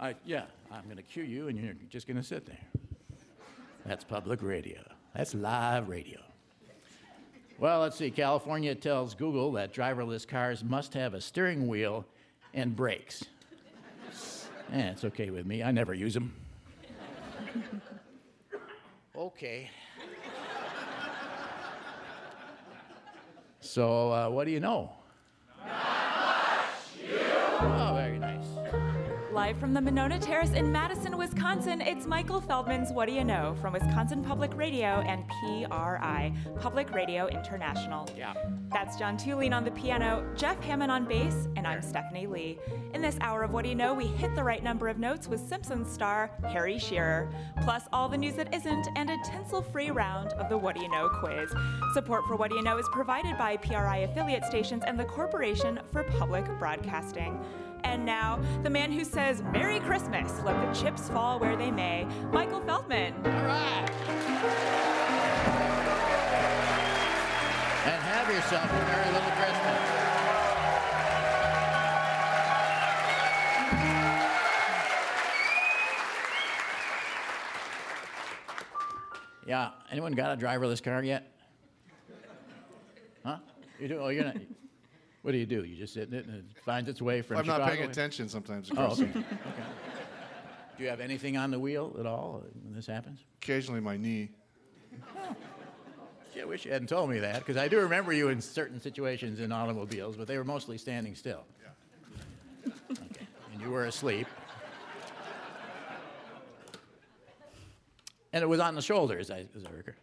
I, yeah, I'm going to cue you, and you're just going to sit there. That's public radio. That's live radio. Well, let's see. California tells Google that driverless cars must have a steering wheel and brakes. Yeah, it's okay with me. I never use them. okay. So, uh, what do you know? Oh, very nice. Live from the Monona Terrace in Madison, Wisconsin, it's Michael Feldman's What Do You Know from Wisconsin Public Radio and PRI, Public Radio International. Yeah. That's John Thulin on the piano, Jeff Hammond on bass, and I'm Stephanie Lee. In this hour of What Do You Know, we hit the right number of notes with Simpsons star Harry Shearer, plus all the news that isn't, and a tinsel free round of the What Do You Know quiz. Support for What Do You Know is provided by PRI affiliate stations and the Corporation for Public Broadcasting. And now, the man who says, Merry Christmas, let the chips fall where they may, Michael Feldman. All right. And have yourself a merry little Christmas. Yeah. Anyone got a driverless car yet? Huh? You do? Oh, you're not. What do you do? You just sit in it and it finds its way from I'm not Chicago? paying attention sometimes. Oh, okay. okay. Do you have anything on the wheel at all when this happens? Occasionally, my knee. Gee, I wish you hadn't told me that, because I do remember you in certain situations in automobiles, but they were mostly standing still. Yeah. Okay. And you were asleep. And it was on the shoulders, I, as I recall.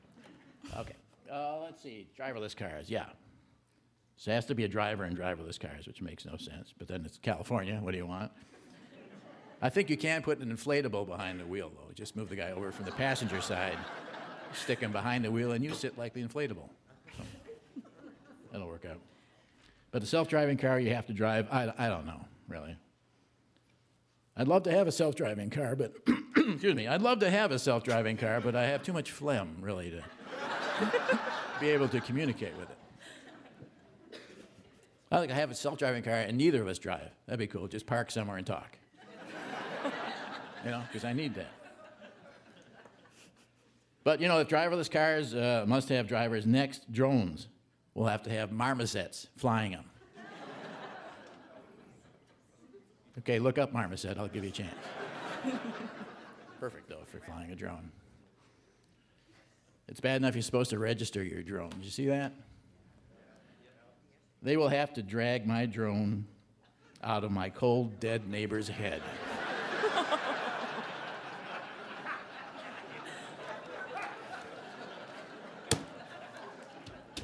Okay. Uh, let's see. Driverless cars, yeah. So it has to be a driver in driverless cars, which makes no sense. But then it's California. What do you want? I think you can put an inflatable behind the wheel, though. Just move the guy over from the passenger side, stick him behind the wheel, and you sit like the inflatable. So that'll work out. But a self driving car you have to drive, I, I don't know, really. I'd love to have a self driving car, but, excuse me, I'd love to have a self driving car, but I have too much phlegm, really, to be able to communicate with it. I think I have a self driving car and neither of us drive. That'd be cool. Just park somewhere and talk. you know, because I need that. But, you know, if driverless cars uh, must have drivers, next drones will have to have marmosets flying them. okay, look up marmoset. I'll give you a chance. Perfect, though, you're flying a drone. It's bad enough you're supposed to register your drone. Did you see that? They will have to drag my drone out of my cold, dead neighbor's head.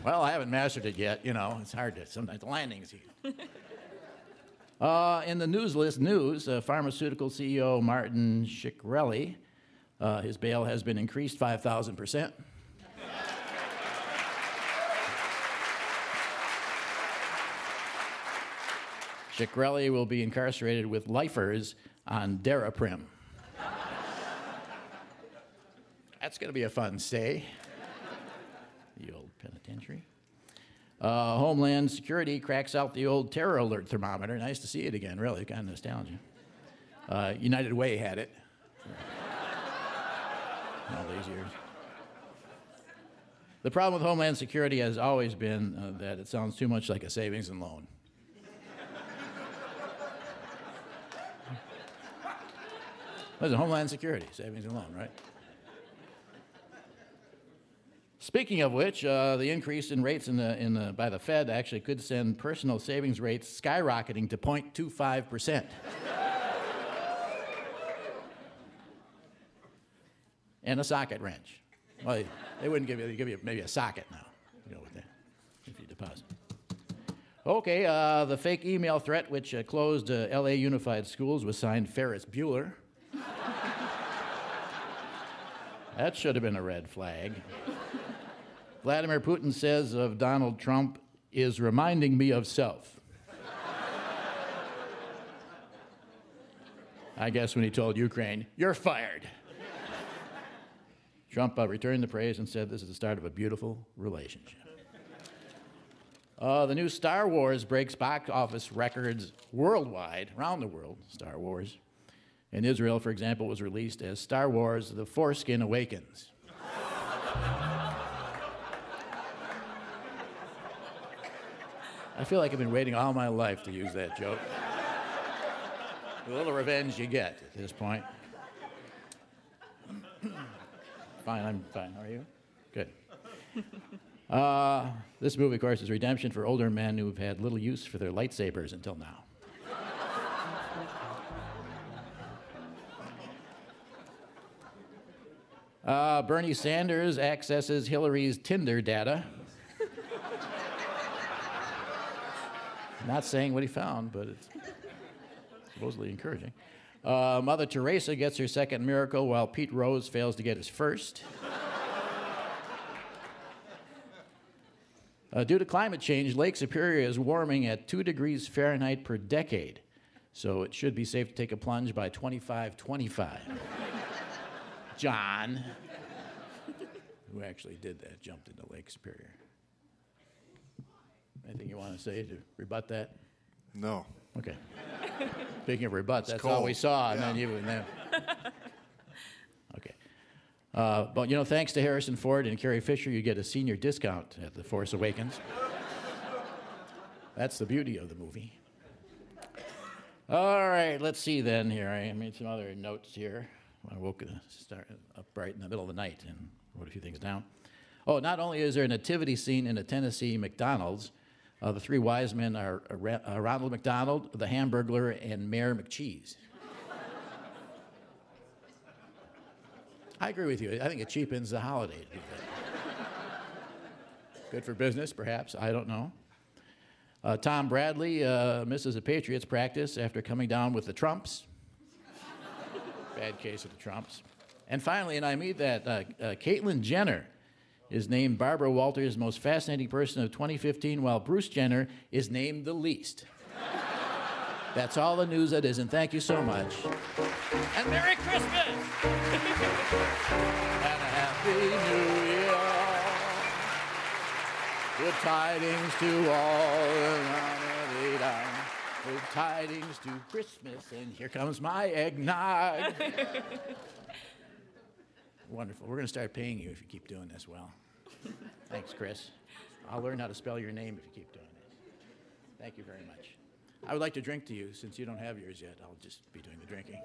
well, I haven't mastered it yet. You know, it's hard to, sometimes the landings. uh, in the news list news, uh, pharmaceutical CEO Martin Shkreli, uh, his bail has been increased 5,000%. Shkreli will be incarcerated with lifers on Daraprim. That's going to be a fun stay. The old penitentiary. Uh, Homeland Security cracks out the old terror alert thermometer. Nice to see it again, really, kind of nostalgia. Uh, United Way had it all these years. The problem with Homeland Security has always been uh, that it sounds too much like a savings and loan. Listen, Homeland Security, savings and loan, right? Speaking of which, uh, the increase in rates in the, in the, by the Fed actually could send personal savings rates skyrocketing to 0.25%. and a socket wrench. Well, they wouldn't give you, they give you maybe a socket now. You know, with that, if you deposit. Okay, uh, the fake email threat which uh, closed uh, LA Unified Schools was signed Ferris Bueller. That should have been a red flag. Vladimir Putin says of Donald Trump is reminding me of self. I guess when he told Ukraine, you're fired. Trump uh, returned the praise and said this is the start of a beautiful relationship. Uh, the new Star Wars breaks box office records worldwide, around the world, Star Wars. In Israel, for example, it was released as Star Wars The Foreskin Awakens. I feel like I've been waiting all my life to use that joke. The little revenge you get at this point. fine, I'm fine. How are you? Good. Uh, this movie, of course, is redemption for older men who've had little use for their lightsabers until now. Uh, Bernie Sanders accesses Hillary's Tinder data. Not saying what he found, but it's supposedly encouraging. Uh, Mother Teresa gets her second miracle while Pete Rose fails to get his first. Uh, due to climate change, Lake Superior is warming at 2 degrees Fahrenheit per decade. So it should be safe to take a plunge by 2525. John, who actually did that, jumped into Lake Superior. Anything you want to say to rebut that? No. Okay. Speaking of rebut, that's all we saw, and then Yeah. you and then. Okay. Uh, but you know, thanks to Harrison Ford and Carrie Fisher, you get a senior discount at The Force Awakens. That's the beauty of the movie. All right, let's see then here. I made some other notes here. I woke up right in the middle of the night and wrote a few things down. Oh, not only is there a nativity scene in a Tennessee McDonald's, uh, the three wise men are uh, uh, Ronald McDonald, the Hamburglar, and Mayor McCheese. I agree with you. I think it cheapens the holiday. Good for business, perhaps. I don't know. Uh, Tom Brady uh, misses a Patriots practice after coming down with the Trumps. Bad case of the Trumps. And finally, and I mean that, uh, uh, Caitlyn Jenner is named Barbara Walters' most fascinating person of 2015, while Bruce Jenner is named the least. That's all the news that is, and thank you so much. And Merry Christmas! and a Happy New Year! Good tidings to all. Good tidings to Christmas, and here comes my eggnog. Wonderful. We're going to start paying you if you keep doing this well. Thanks, Chris. I'll learn how to spell your name if you keep doing this. Thank you very much. I would like to drink to you since you don't have yours yet. I'll just be doing the drinking.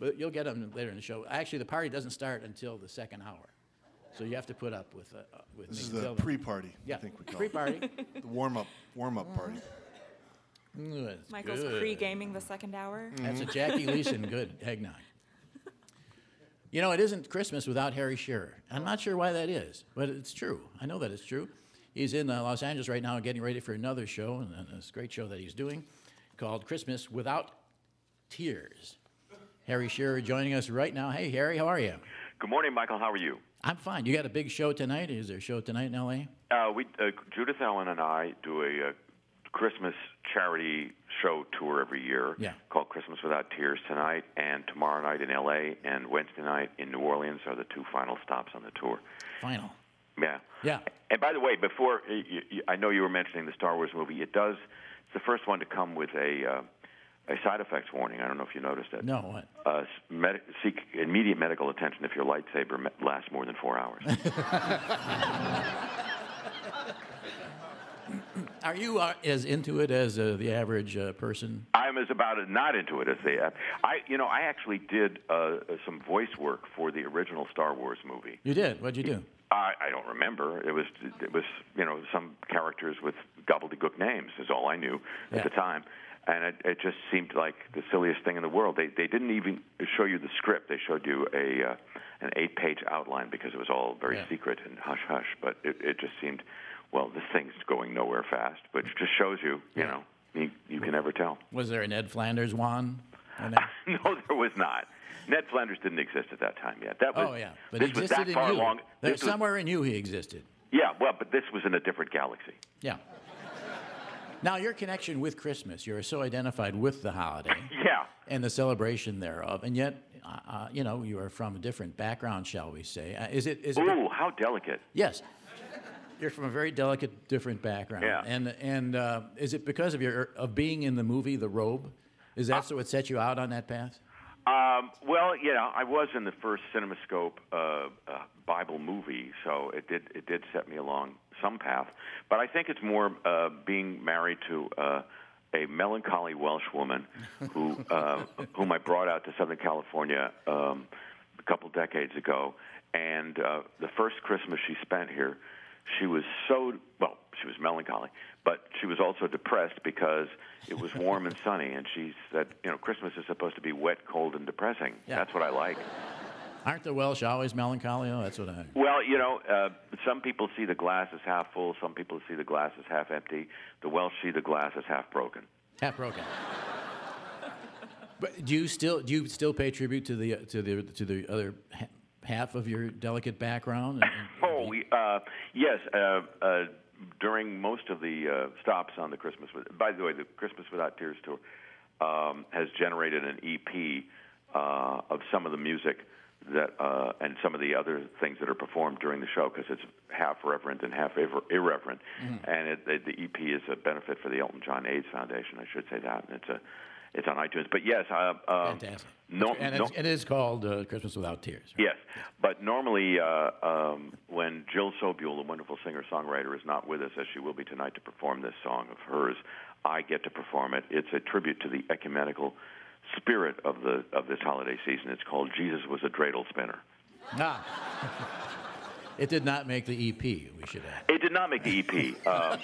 But you'll get them later in the show. Actually, the party doesn't start until the second hour. So you have to put up with, uh, with This me is the until then. pre-party. Yeah, I think we call pre-party. it the warm-up warm-up party. Mm, that's Michael's good. pre-gaming the second hour. That's a Jackie Leeson good eggnog. You know, it isn't Christmas without Harry Shearer. I'm not sure why that is, but it's true. I know that it's true. He's in uh, Los Angeles right now getting ready for another show, and uh, this great show that he's doing called Christmas Without Tears. Harry Shearer joining us right now. Hey, Harry, how are you? Good morning, Michael. How are you? I'm fine. You got a big show tonight? Is there a show tonight in L.A.? Uh, we uh, Judith Owen and I do a uh, Christmas charity show tour every year Yeah. called Christmas Without Tears tonight, and tomorrow night in L.A. and Wednesday night in New Orleans are the two final stops on the tour. Final. Yeah. Yeah. And by the way, before you, you, I know you were mentioning the Star Wars movie, it does. It's the first one to come with a uh, a side effects warning. I don't know if you noticed it. No, what? Uh, med- seek immediate medical attention if your lightsaber lasts more than four hours. Are you uh, as into it as uh, the average uh, person? I'm as about as not into it as they have. I, you know, I actually did uh, some voice work for the original Star Wars movie. You did. What'd you do? I, I don't remember. It was, it was, you know, some characters with gobbledygook names is all I knew Yeah. at the time, and it, it just seemed like the silliest thing in the world. They, they didn't even show you the script. They showed you a, uh, an eight-page outline because it was all very Yeah. secret and hush hush. But it, it just seemed, well, this thing's going nowhere fast. Which just shows you, you know, you, you can never tell. Was there a Ned Flanders one? no, there was not. Ned Flanders didn't exist at that time yet. That was, Oh yeah, but this was existed that in far you. along. There, This was- somewhere in you, he existed. yeah, well, but this was in a different galaxy. Yeah. Now your connection with Christmas, you're so identified with the holiday Yeah. and the celebration thereof, and yet, uh, uh, you know, you are from a different background, shall we say? Uh, is it? Is it? Ooh, how delicate. Yes. You're from a very delicate, different background. Yeah. And and uh, is it because of your of being in the movie The Robe? Is that so it set you out on that path? Um, well, you know, I was in the first CinemaScope uh, uh, Bible movie, so it did it did set me along some path. But I think it's more uh, being married to uh, a melancholy Welsh woman who uh, whom I brought out to Southern California um, a couple decades ago, and uh, the first Christmas she spent here, she was so well. She was melancholy, but she was also depressed because it was warm and sunny, and she said, "You know, Christmas is supposed to be wet, cold, and depressing. Yeah. That's what I like." Aren't the Welsh always melancholy? Oh, that's what I. Well, you know, uh, some people see the glass as half full. Some people see the glass as half empty. The Welsh see the glass as half broken. Half broken. but do you still do you still pay tribute to the to the to the other half of your delicate background? And- and- Oh, we, uh, yes. Uh, uh, during most of the uh, stops on the Christmas, by the way, the Christmas Without Tears tour um, has generated an EP uh, of some of the music that uh, and some of the other things that are performed during the show because it's half reverent and half ir- irreverent, and it, it, the EP is a benefit for the Elton John AIDS Foundation. I should say that, and it's a it's on iTunes. But yes, uh, um, Fantastic. No, and no, it's, called uh, Christmas Without Tears. right? Yes, but normally uh, um, when Jill Sobule, the wonderful singer-songwriter, is not with us, as she will be tonight to perform this song of hers, I get to perform it. It's a tribute to the ecumenical spirit of the of this holiday season. It's called "Jesus Was a Dreidel Spinner." Ah. it did not make the EP. We should add. It did not make the EP, um,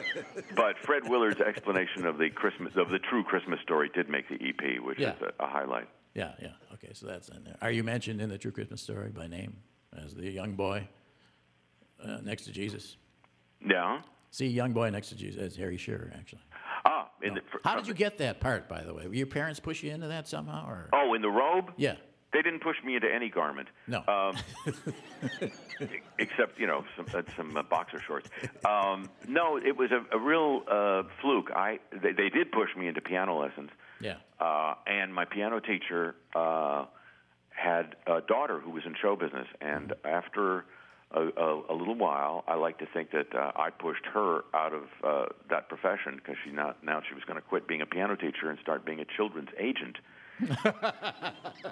but Fred Willard's explanation of the Christmas of the true Christmas story did make the EP, which Yeah. is a, a highlight. Yeah, yeah. Okay, so that's in there. Are you mentioned in the True Christmas Story by name as the young boy uh, next to Jesus? Yeah. See, young boy next to Jesus as Harry Shearer, actually. Ah, in the, How did you get that part, by the way? Were your parents push you into that somehow, or? Oh, in the robe? Yeah. They didn't push me into any garment. No. Um, except you know some uh, some uh, boxer shorts. Um, no, it was a, a real uh, fluke. I they, they did push me into piano lessons. Yeah. Uh, and my piano teacher uh, had a daughter who was in show business, and after a, a, a little while, I like to think that uh, I pushed her out of uh, that profession because she now now she was going to quit being a piano teacher and start being a children's agent.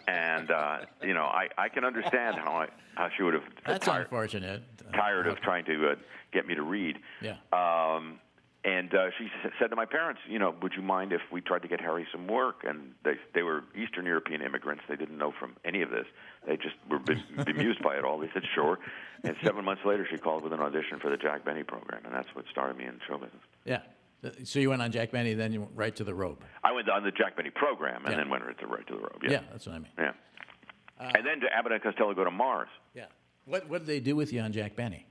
And uh, you know, I, I can understand how I how she would have That's tired, unfortunate. tired of trying to uh, get me to read. Yeah. Um, and uh, she said to my parents, you know, would you mind if we tried to get Harry some work? And they they were Eastern European immigrants. They didn't know from any of this. They just were bemused by it all. They said sure. And seven months later, she called with an audition for the Jack Benny program, and that's what started me in show business. Yeah. Uh, So you went on Jack Benny, then you went right to the Robe. I went on the Jack Benny program, and Yeah. then went right to right to the Robe. Yeah, Yeah. that's what I mean. Yeah. and then to Abbott and Costello go to Mars. Yeah. What What did they do with you on Jack Benny?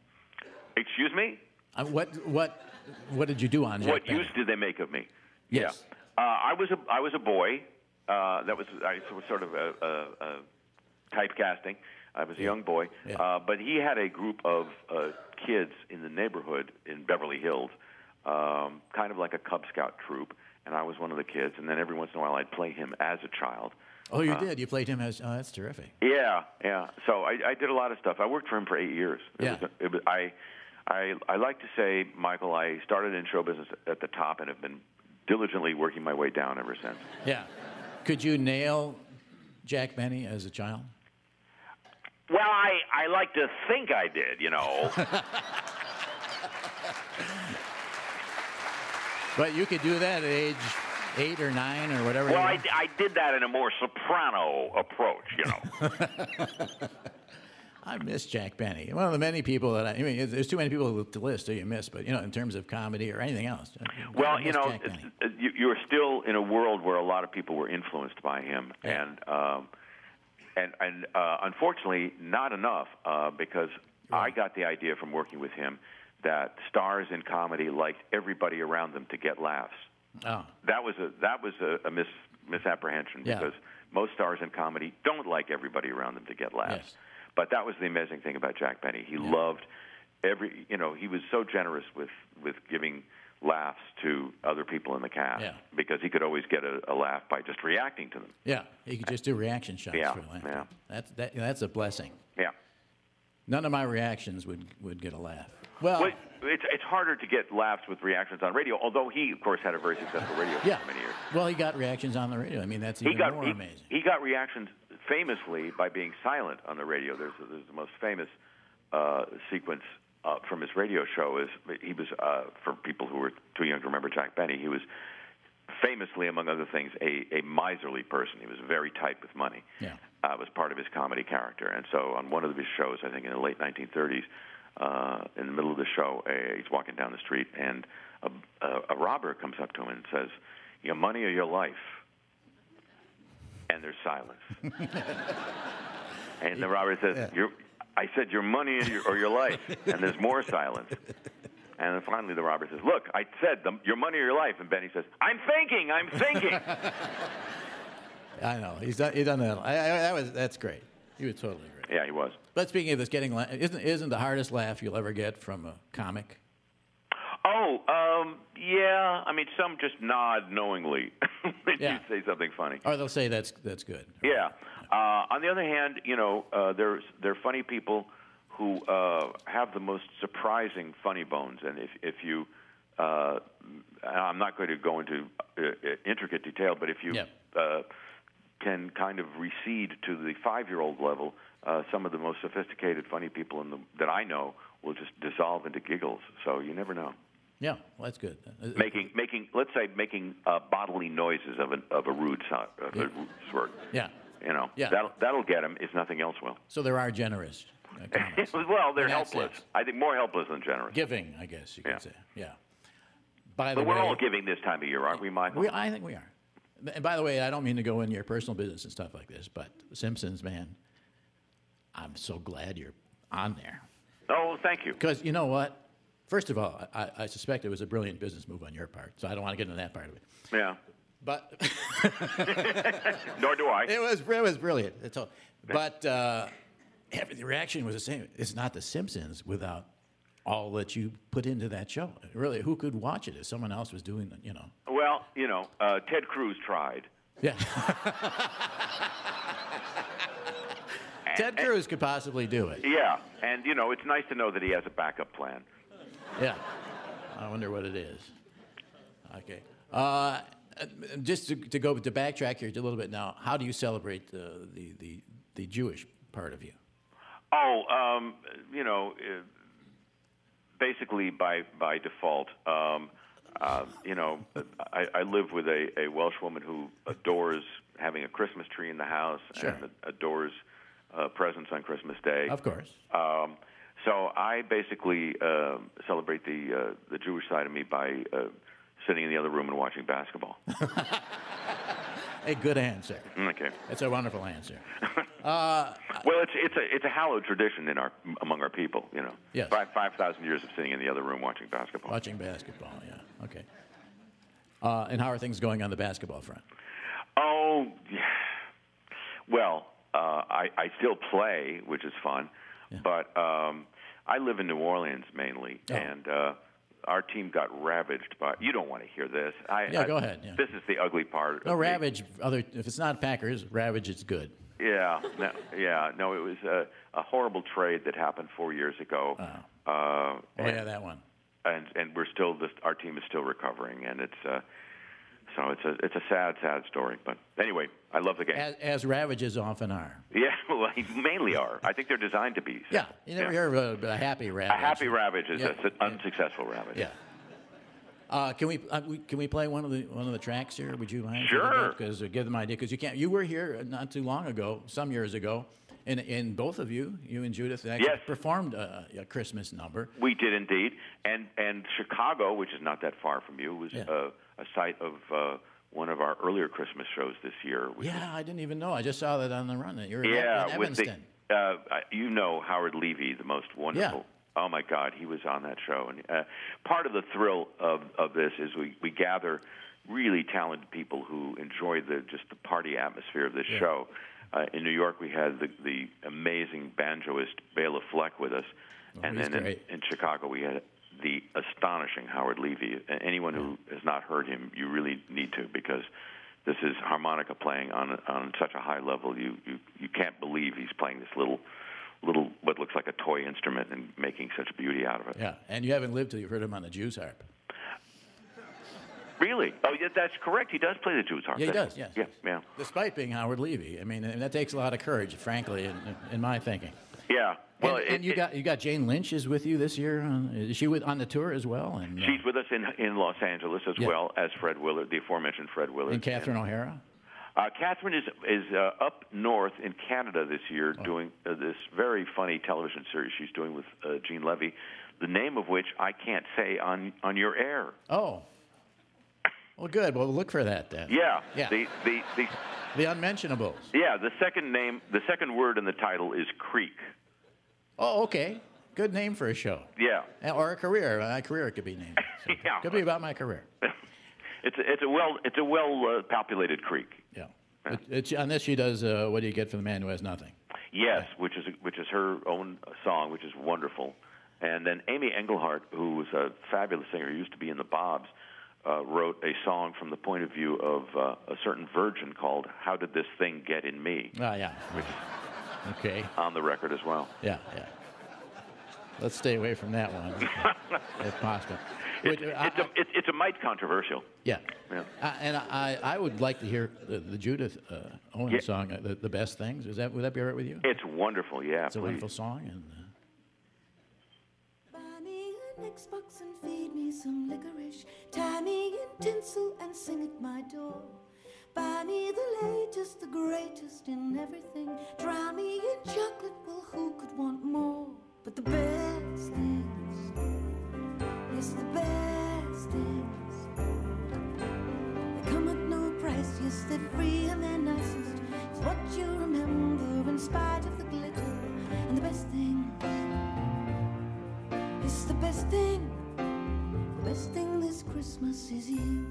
Excuse me? Uh, what What What did you do on Jack Benny? what Benny? use did they make of me? Yes. Yeah. Uh, I was a I was a boy. Uh, that was I was sort of a, a, a typecasting. I was a young boy, Yeah. uh, but he had a group of uh, kids in the neighborhood in Beverly Hills, um, kind of like a Cub Scout troop, and I was one of the kids. And then every once in a while, I'd play him as a child. Oh, you did. You played him as. Oh, that's terrific. Yeah, yeah. So I, I did a lot of stuff. I worked for him for eight years. It Yeah. Was, it was, I, I, I like to say, Michael, I started in show business at the top and have been diligently working my way down ever since. Yeah. Could you nail Jack Benny as a child? Well, I, I like to think I did, you know. But you could do that at age eight or nine or whatever. well, you I, did that in a more soprano approach, you know. I miss Jack Benny. One of the many people that I, I mean, there's too many people to list who you miss, but you know, in terms of comedy or anything else. I well, you know, it's- you, you're still in a world where a lot of people were influenced by him, Yeah. and um, and and uh, unfortunately, not enough uh, because I got the idea from working with him that stars in comedy liked everybody around them to get laughs. oh, That was a that was a, a mis, misapprehension Yeah. because most stars in comedy don't like everybody around them to get laughs. Yes. But that was the amazing thing about Jack Benny. He loved every you know he was so generous with with giving laughs to other people in the cast Yeah. because he could always get a, a laugh by just reacting to them. yeah. he could just do reaction shots Yeah, yeah. That's that, that's a blessing. Yeah. None of my reactions would would get a laugh. Well, Wait. it's it's harder to get laughs with reactions on radio. Although he, of course, had a very successful radio show Yeah. for many years. Well, he got reactions on the radio. I mean, that's even he got more he, amazing. he got reactions famously by being silent on the radio. There's there's the most famous uh, sequence uh, from his radio show is he was uh, for people who were too young to remember Jack Benny. He was famously, among other things, a, a miserly person. He was very tight with money. Yeah. Uh, was part of his comedy character, and so on one of his shows, I think in the late 1930s, uh, in the middle of the show, uh, he's walking down the street, and a, a, a robber comes up to him and says, "Your money or your life." And there's silence. and the robber says, Yeah. your, I said your money or your, or your life. And there's more silence. And then finally the robber says, look, I said the, your money or your life. And Benny says, I'm thinking, I'm thinking. I know he's done, he's done that. I, I, that was that's great. He was totally great. yeah, he was. But speaking of this, getting la- isn't isn't the hardest laugh you'll ever get from a comic? Oh, um, yeah. I mean, some just nod knowingly when Yeah. you say something funny. Or they'll say that's that's good. Yeah. Uh, on the other hand, you know, uh, there's there are funny people who uh, have the most surprising funny bones, and if if you, uh, I'm not going to go into uh, uh, intricate detail, but if you Yeah. uh, can kind of recede to the five-year-old level, uh, some of the most sophisticated funny people in the, that I know will just dissolve into giggles. So you never know. Yeah, well, that's good. Uh, Making making let's say making uh, bodily noises of an of a rude of a rude sort. Yeah. You know, Yeah. that'll, that'll get them if nothing else will. So there are generous uh, well, they're helpless. sense. I think more helpless than generous. Giving, I guess you could Yeah. say. Yeah. By the but we're all giving this time of year, aren't we, Michael? we, I think we are. And by the way, I don't mean to go into your personal business and stuff like this, but Simpsons, man, I'm so glad you're on there. oh, thank you. Because you know what? First of all, I, I suspect it was a brilliant business move on your part, so I don't want to get into that part of it. Yeah. But Nor do I. it was it was brilliant. It's all, but uh, the reaction was the same. It's not The Simpsons without all that you put into that show. Really, who could watch it if someone else was doing it? You know. Well, you know, uh, Ted Cruz tried. Yeah. Ted Cruz could possibly do it. Yeah, and you know, it's nice to know that he has a backup plan. Yeah. I wonder what it is. Okay. Uh, just to, to go to backtrack here a little bit now, how do you celebrate the, the, the, the Jewish part of you? Oh, um, you know, uh, basically by by default. Um, uh, you know, I, I live with a, a Welsh woman who adores having a Christmas tree in the house Sure. and adores uh, presents on Christmas Day. Of course. Um, so I basically uh, celebrate the uh, the Jewish side of me by uh, sitting in the other room and watching basketball. A good answer. okay. That's a wonderful answer. Well, it's it's a it's a hallowed tradition in our among our people. You know, Yes. five five thousand years of sitting in the other room watching basketball. Watching basketball, yeah. Okay. Uh, and how are things going on the basketball front? Oh, yeah. well, uh, I I still play, which is fun, but um, I live in New Orleans mainly, Oh. and uh, our team got ravaged by. You don't want to hear this. I, Yeah, I- go ahead, yeah. This is the ugly part. No. Ravage, other, if it's not Packers, Ravage is good. Yeah, no, yeah, no. It was a, a horrible trade that happened four years ago. Uh, Oh, and, yeah, that one. and and we're still this, our team is still recovering, and it's uh, so it's a it's a sad, sad story. But anyway, I love the game. As, as Ravages often are. yeah, well, they mainly are. I think they're designed to be. Yeah, you never Yeah. hear of a, a happy A Ravage. happy ravage is Yeah, an unsuccessful ravage. Yeah. Uh, can we, uh, we can we play one of the one of the tracks here? Would you mind? Sure. Because uh, give them an idea. Because you can't. You were here not too long ago, some years ago, and and both of you, you and Judith, actually Yes. performed a, a Christmas number. We did indeed, and and Chicago, which is not that far from you, was Yeah. A site of uh, one of our earlier Christmas shows this year. Yeah, I didn't even know. I just saw that on the run. that You're in, Yeah, in with the Evanston. uh, you know Howard Levy, the most wonderful. Yeah. Oh my God, he was on that show, and uh, part of the thrill of of this is we we gather really talented people who enjoy the just the party atmosphere of this Yeah. show. Uh, in New York, we had the the amazing banjoist Bela Fleck with us, Oh, and then in, in Chicago we had the astonishing Howard Levy. Anyone who has not heard him, you really need to because this is harmonica playing on on such a high level. You you you can't believe he's playing this little little what looks like a toy instrument and making such beauty out of it. Yeah, and you haven't lived till you've heard him on the Jews harp. Really? Oh, yeah, that's correct. He does play the Jews harp. Yeah, he doesn't. Yes. Yeah, yeah, Despite being Howard Levy, I mean, and that takes a lot of courage, frankly, in, in my thinking. Yeah. Well, and, it- and you it- got you got Jane Lynch is with you this year. Uh, is she with on the tour as well? And uh, she's with us in in Los Angeles as Yeah. well as Fred Willard, the aforementioned Fred Willard. and Catherine O'Hara. Uh, Catherine is is uh, up north in Canada this year Oh. doing uh, this very funny television series she's doing with uh, Gene Levy, the name of which I can't say on on your air. Oh. Well, good. Well, look for that then. Yeah. Yeah. The the the The unmentionables. yeah the second name the second word in the title is Creek. Oh, okay. Good name for a show. Yeah. Or a career. My career could be named. So, Yeah. Could be about my career. it's a, it's a well it's a well uh, populated creek. Yeah. It, it's, on this, she does uh, What Do You Get for the Man Who Has Nothing? Yes, which is which is her own song, which is wonderful. And then Amy Engelhardt, who was a fabulous singer, used to be in the Bobs, uh, wrote a song from the point of view of uh, a certain virgin called "How Did This Thing Get in Me," Ah, yeah. Okay. on the record as well. Yeah, yeah. Let's stay away from that one, if possible. It's, Which, I- it's, a, it's, it's a mite controversial. Yeah. Yeah. Uh, and I, I would like to hear the, the Judith uh, Owen Yeah. song, uh, the, the Best Things. Is that, would that be all right with you? It's wonderful, yeah. It's a wonderful song. And, uh, Buy me an Xbox and feed me some licorice. Tie me in tinsel and sing at my door. Buy me the latest, the greatest in everything. Drown me in chocolate, well, who could want more? But the best things, yes, the best things. They come at no price, yes, they're free and they're nicest. It's what you remember in spite of the glitter. And the best thing. It's the best thing, the best thing this Christmas is you.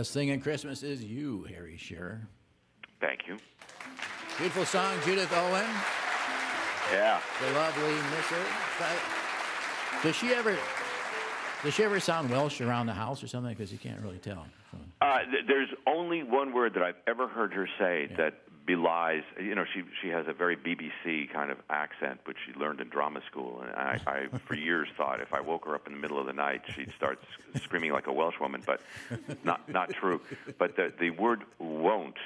Best thing in Christmas is you, Harry Shearer. Thank you. Beautiful song, Judith Owen. Yeah. The lovely Misser. Does she ever? Does she ever sound Welsh around the house or something? Because you can't really tell. Uh, th- there's only one word that I've ever heard her say that belies. You know, she she has a very BBC kind of accent, which she learned in drama school. And I, I for years thought if I woke her up in the middle of the night, she'd start screaming like a Welsh woman. But not not true. But the the word won't,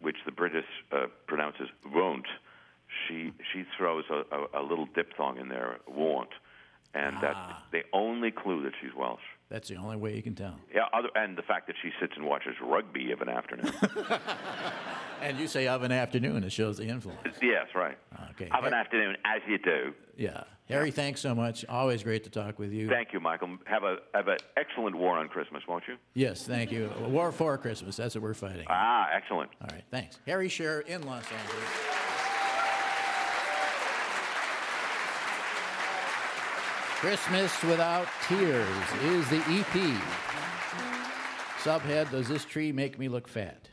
which the British uh, pronounces won't, she she throws a, a, a little diphthong in there, won't, and that's the only clue that she's Welsh. That's the only way you can tell. Yeah, other, and the fact that she sits and watches rugby of an afternoon. And you say of an afternoon, it shows the influence. yes, right. Okay. Of an afternoon, as you do. Yeah. Harry, thanks so much. Always great to talk with you. Thank you, Michael. Have a have an excellent war on Christmas, won't you? yes, thank you. War for Christmas. That's what we're fighting. Ah, excellent. All right, thanks. Harry Shearer in Los Angeles. Christmas Without Tears is the EP. Subhead, Does This Tree Make Me Look Fat?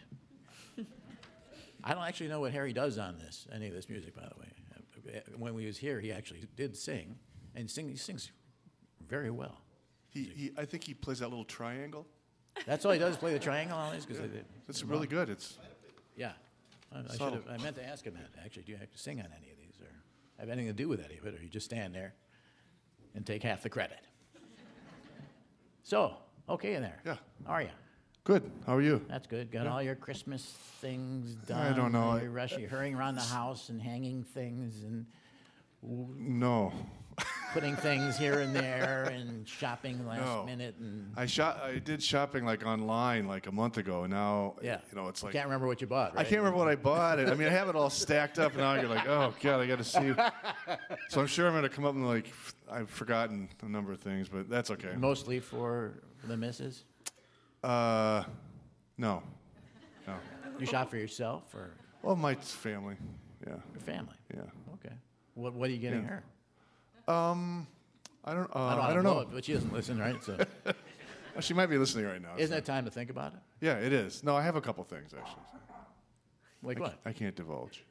I don't actually know what Harry does on this, any of this music, by the way. Uh, when we was here, he actually did sing, and sing, he sings very well. He, he, I think he plays that little triangle. That's all he does, play the triangle on these? Because It's really good. It's yeah. I, I, should I meant to ask him that. Actually, do you have to sing on any of these, or have anything to do with any of it, or you just stand there and take half the credit? So, okay in there. Yeah. How are you? good. How are you? That's good. Got all your Christmas things done. I don't know. You're rushing, hurrying around the house and hanging things and No, putting things here and there and shopping last No. minute and I shot. I did shopping like online like a month ago. and Now, yeah. you know, it's like I can't remember what you bought. I can't remember what I bought. It. I mean, I have it all stacked up now. You're like, oh god, I got to see. So I'm sure I'm gonna come up and like I've forgotten a number of things, but that's okay. Mostly for the misses? Uh, no, no. You shop for yourself or Well, my family. Yeah, your family? yeah. Okay. What What are you getting Yeah. her? I don't. Uh, I don't, I don't know. it, but she doesn't listen, right? So, Well, she might be listening right now. isn't so- it time to think about it? Yeah, it is. No, I have a couple things actually. Like I, what? I can't divulge.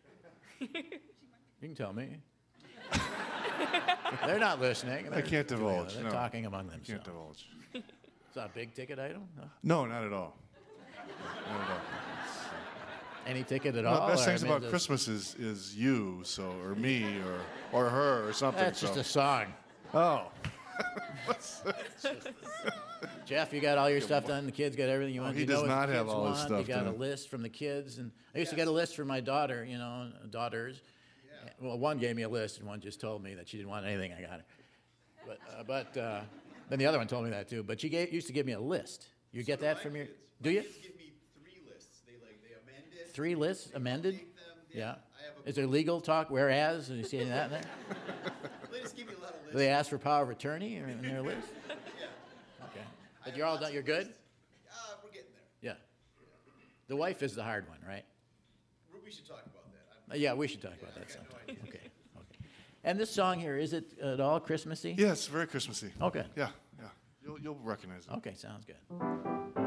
You can tell me. They're not listening. They're, can't divulge, They're no. talking among themselves. Can't divulge. It's not a big ticket item. No? No, not at all. Not at all. Any ticket at Well, all? the best or, I things mean, about Christmas is is you, so or me, or or her, or something. That's just a song. oh. Jeff, you got all your stuff done. The kids got everything you want. he you does know not have kids all his want. stuff You got a list from the kids, and I used to get a list for my daughter. You know, daughters. Well, one gave me a list, and one just told me that she didn't want anything I got her. But uh, but uh, then the other one told me that too. But she gave, used to give me a list. You get that from your? Do you? Kids give me three lists. They like they amend it. Three lists amended. Them, Yeah. I Is there legal talk? Whereas, and you see any of that in there? they just give me a lot of lists. Do they ask for power of attorney or in their list? Okay. But you're all done. You're good. Uh, we're getting there. Yeah. The wife is the hard one, right? We- We should talk about that. I'm, Uh, Yeah, we should talk about that sometime. Okay. Okay. And this song here, is it at all Christmassy? Yeah, it's very Christmassy. Okay. Yeah, yeah. You'll you'll recognize it. Okay, sounds good.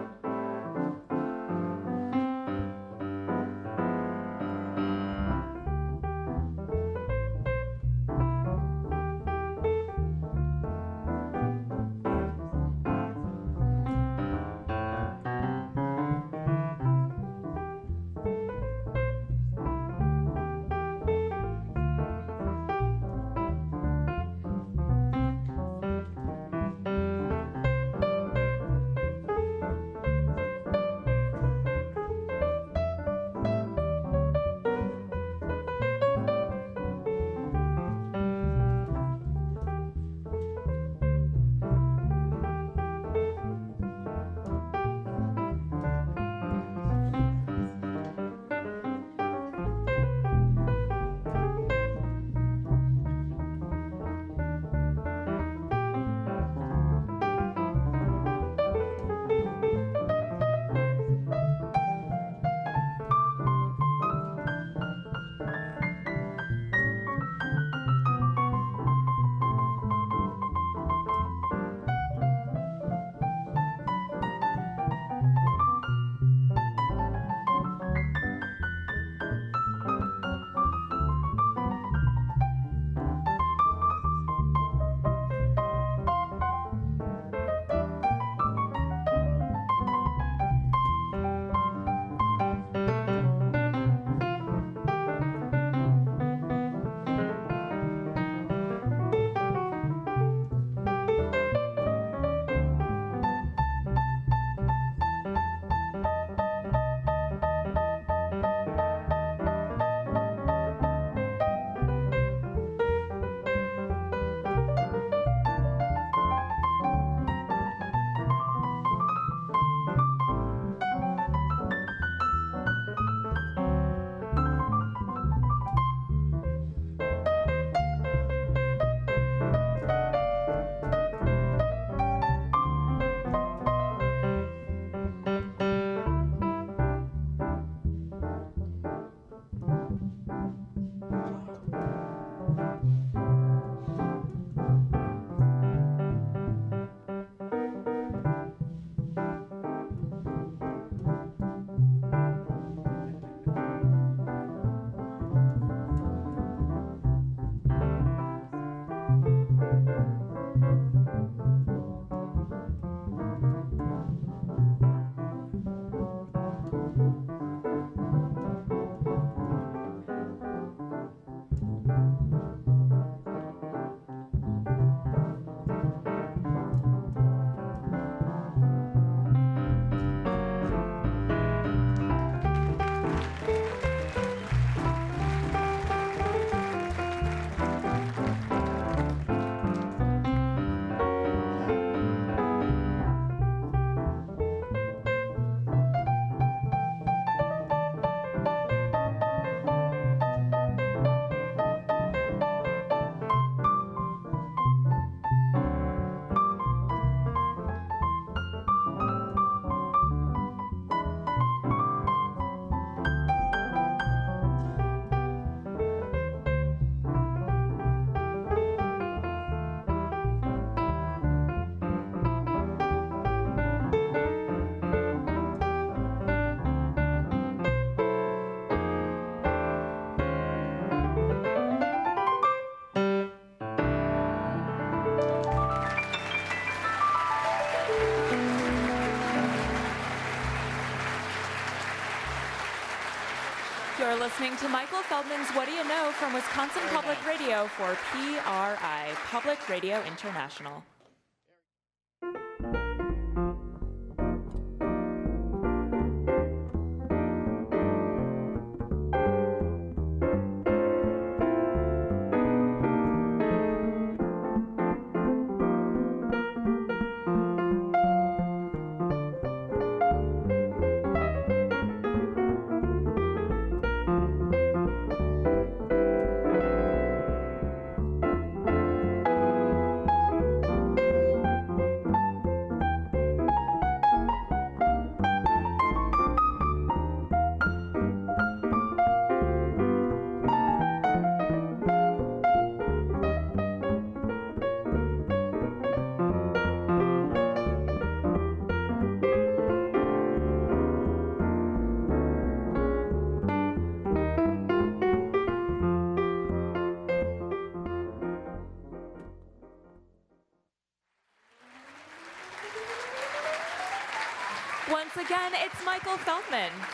Listening to Michael Feldman's What Do You Know from Wisconsin Public Radio for PRI, Public Radio International.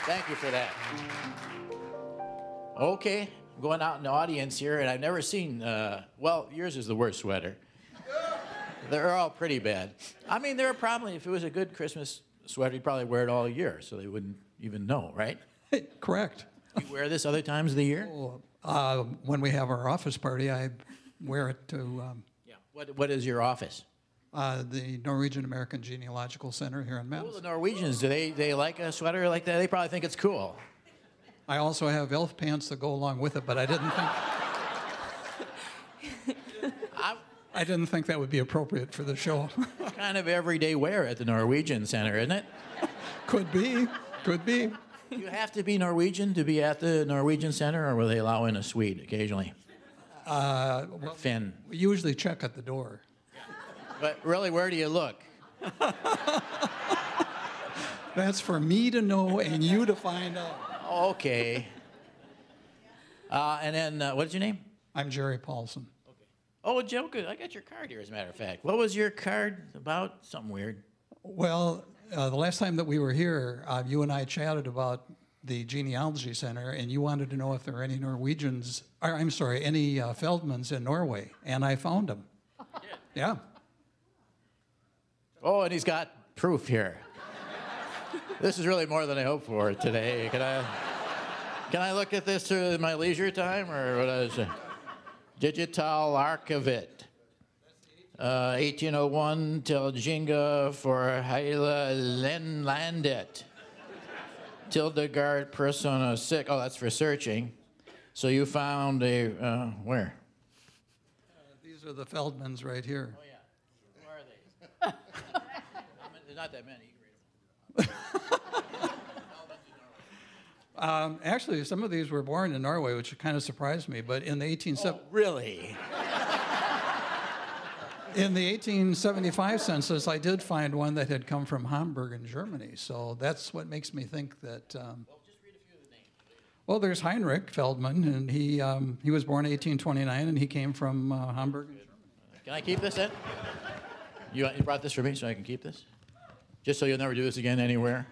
Thank you for that. Okay, I'm going out in the audience here, and I've never seen. Uh, well, yours is the worst sweater. They're all pretty bad. I mean, they're probably if it was a good Christmas sweater, you'd probably wear it all year, so they wouldn't even know, right? Correct. You wear this other times of the year? Uh, when we have our office party, I wear it to um, Yeah. What What is your office? Uh, the Norwegian American Genealogical Center here in Well, the Norwegians, do they they like a sweater like that? They probably think it's cool. I also have elf pants that go along with it, but I didn't think I didn't think that would be appropriate for the show. kind of everyday wear at the Norwegian Center, isn't it? could be, could be. You have to be Norwegian to be at the Norwegian Center, or will they allow in a Swede occasionally? Uh, well, Finn. we usually check at the door. But really, where do you look? That's for me to know and you to find out. Okay. Uh, and then, uh, what's your name? I'm Jerry Paulson. Okay. Oh, Joe, good. I got your card here, as a matter of fact. What was your card about? Something weird. Well, uh, the last time that we were here, uh, you and I chatted about the genealogy center, and you wanted to know if there are any Norwegians, or I'm sorry, any uh, Feldmans in Norway, and I found them. Yeah. Oh, and he's got proof here. this is really more than I hoped for today. Can I, can I look at this through my leisure time, or what is it? Digital Archivit. Uh, 1801 till Jinga for Heila Lenlandet. Tildegard persona sick. Oh, that's for searching. So you found a, uh, where? These are the Feldmans right here. Oh, yeah. Where are they? There's not that many. You can read them. Um, actually, some of these were born in Norway, which kind of surprised me. But in the 1870, Oh, really? in the 1875 census, I did find one that had come from Hamburg in Germany. So that's what makes me think that. Um, well, there's Heinrich Feldman, and he um, he was born in 1829, and he came from uh, Hamburg. Can I keep this in? You, you brought this for me so I can keep this? Just so you'll never do this again anywhere?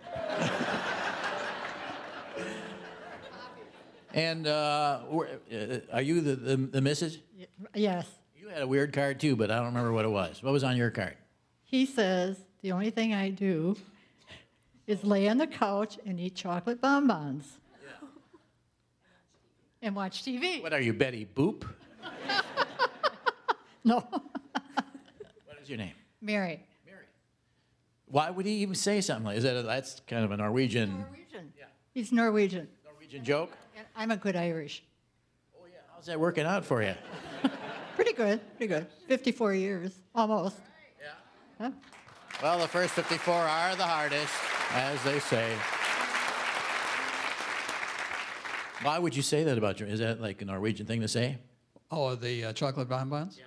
and uh, uh, are you the, the, the missus? Yes. You had a weird card too, but I don't remember what it was. What was on your card? He says the only thing I do is lay on the couch and eat chocolate bonbons. Yeah. And watch TV. What are you, Betty Boop? No, What is your name? Mary. Why would he even say something like is that? A, that's kind of a Norwegian Norwegian. Yeah. He's Norwegian. Norwegian joke. I'm a good Irish. Oh yeah, how's that working out for you? Pretty good, pretty good. 54 years, almost. Yeah. Well, the first 54 are the hardest, as they say. Why would you say that about your? Is that like a Norwegian thing to say? Oh, the uh, chocolate bonbons?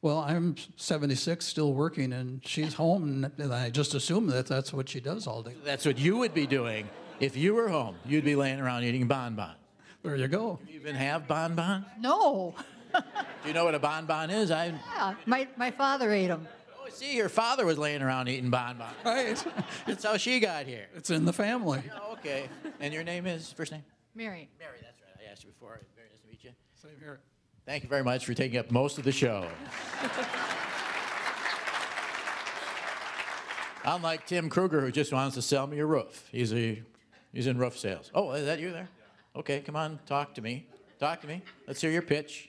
Well, I'm 76, still working, and she's home, and- and I just assume that that's what she does all day. That's what you would be doing if you were home. You'd be laying around eating bonbon. There you go. Do you even have bonbon? No. Do you know what a bonbon is? I Yeah, my, my father ate them. oh, see, your father was laying around eating bonbon. Right. That's how she got here. It's in the family. Oh, okay. And your name is first name? Mary. Mary. That's right. I asked you before. Very nice to meet you. Same here. Thank you very much for taking up most of the show. Unlike Tim Kruger, who just wants to sell me a roof. He's a he's in roof sales. Oh, is that you there? Okay, come on, talk to me. Talk to me. Let's hear your pitch.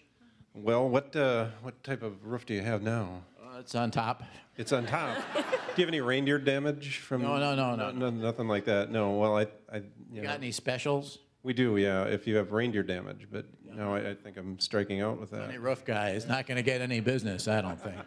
Well, what uh, what type of roof do you have now? Uh, it's on top. It's on top. do you have any reindeer damage from? No, no, no, no. no nothing like that. No. Well, I, I you, You know, got any specials? We do, yeah. If you have reindeer damage, but no, I, I think I'm striking out with that. Any rough guy is not going to get any business, I don't think.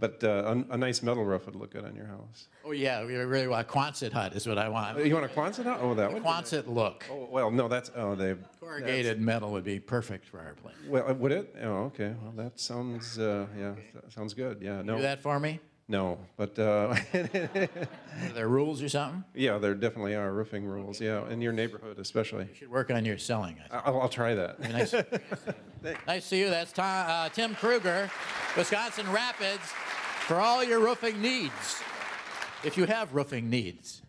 But uh, a, a nice metal roof would look good on your house. Oh yeah, we really want a Quonset hut is what I want. You want a Quonset hut? Oh, that would. be. Quonset look. Oh, well, no, that's oh they. Corrugated metal would be perfect for our place. Well, uh, would it? Oh, okay. Well, that sounds uh, yeah, that sounds good. Yeah, no, Do that for me? No, but uh, Are there rules or something? yeah, there definitely are roofing rules. Yeah, in your neighborhood especially. You should work on your selling. I think. I'll, I'll try that. Nice. nice to see you. That's Tom, uh, Tim Kruger, Wisconsin Rapids, for all your roofing needs. If you have roofing needs.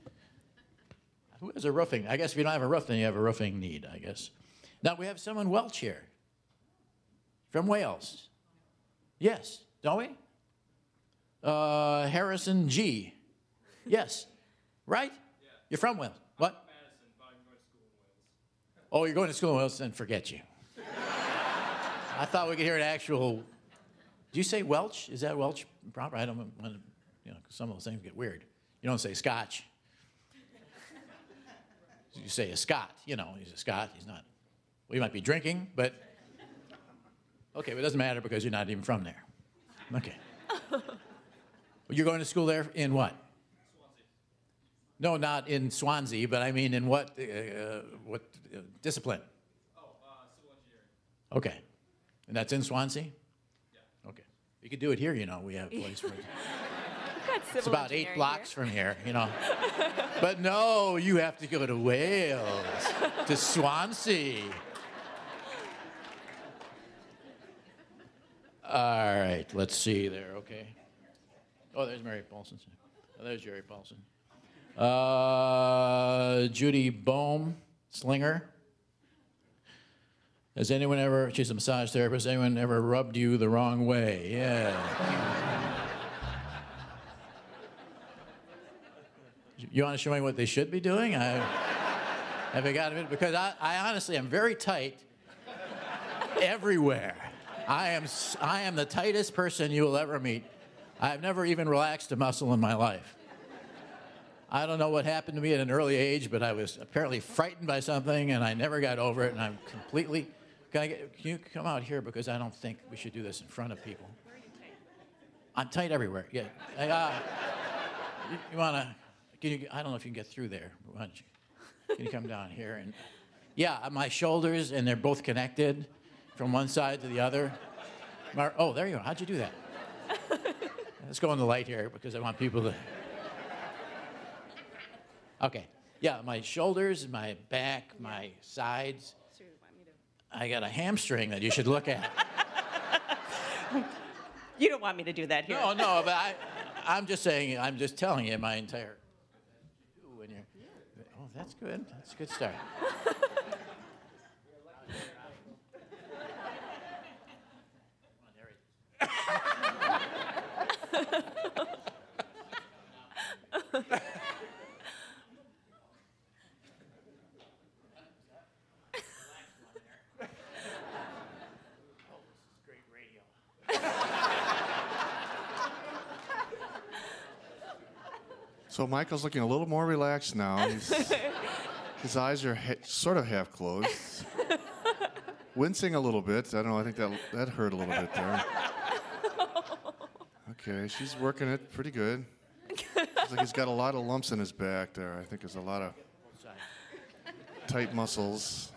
Who has a roofing? I guess if you don't have a roof, then you have a roofing need, I guess. Now we have someone Welch here from Wales. Yes, don't we? Uh, Harrison G. Yes, right? You're from Wales. What? Oh, you're going to school in Wales, then forget you. I thought we could hear an actual. Do you say Welch? Is that Welch proper? I don't want to, you know, 'cause some of those things get weird. You don't say Scotch. You say a Scot. You know, he's a Scot. He's not. Well, he might be drinking, but okay, but it doesn't matter because you're not even from there. Okay. You're going to school there in what? Swansea. No, not in Swansea, but I mean in what uh, what uh, discipline? Oh, uh, civil engineering. Okay, and that's in Swansea. Yeah. Okay, you could do it here. You know, we have a place for it. It's about eight blocks from here. You know, but no, you have to go to Wales, to Swansea. All right, let's see there. Okay. Oh, there's Mary Paulson. Oh, there's Jerry Paulson. Uh, Judy Bohm, Slinger. Has anyone ever, she's a massage therapist, anyone ever rubbed you the wrong way? Yeah. you want to show me what they should be doing? I, have I got a minute? Because I, I honestly am very tight everywhere. I am, I am the tightest person you will ever meet. I've never even relaxed a muscle in my life. I don't know what happened to me at an early age, but I was apparently frightened by something and I never got over it. And I'm completely. Can, I get, can you come out here? Because I don't think we should do this in front of people. I'm tight everywhere. Yeah. Uh, you, you want to. You, I don't know if you can get through there. Why don't you, can you come down here? And yeah, my shoulders, and they're both connected from one side to the other. Mar- oh, there you are. How'd you do that? Let's go on the light here because I want people to. Okay. Yeah, my shoulders, my back, my sides. I got a hamstring that you should look at. You don't want me to do that here. No, no, but I, I'm just saying, I'm just telling you my entire. When you're, oh, that's good. That's a good start. So Michael's looking a little more relaxed now. His eyes are ha- sort of half closed. Wincing a little bit. I don't know. I think that that hurt a little bit there. Okay, she's working it pretty good. Looks like he's got a lot of lumps in his back there. I think there's a lot of tight muscles.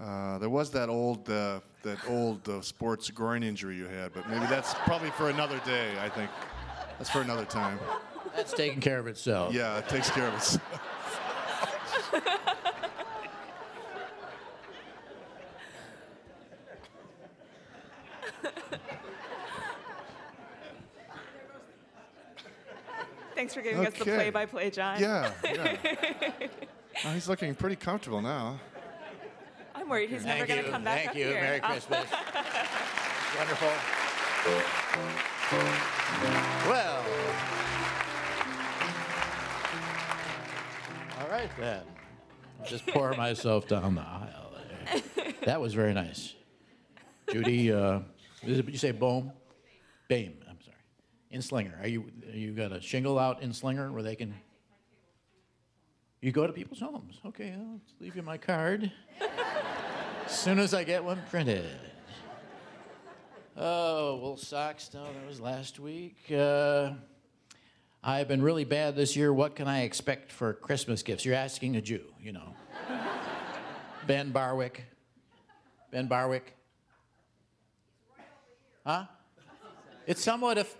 Uh, there was that old uh, that old uh, sports groin injury you had, but maybe that's probably for another day. I think that's for another time. That's taking care of itself. Yeah, it takes care of itself. Thanks for giving us the Okay. play-by-play, John. Yeah, yeah. Oh, he's looking pretty comfortable now. I'm worried he's never Thank going you. to come back Thank up you. here. Merry. Christmas. Wonderful. Right then. Just pour myself down the aisle. there. That was very nice. Judy, uh, you say Bohm? Bame, I'm sorry. In Slinger. Are you, you got a shingle out in Slinger where they can. You go to people's homes. Okay, I'll leave you my card. As soon as I get one printed. Oh, wool socks. No, that was last week. Uh, I've been really bad this year. What can I expect for Christmas gifts? You're asking a Jew, you know. ben Barwick. Ben Barwick. Huh? It's somewhat of.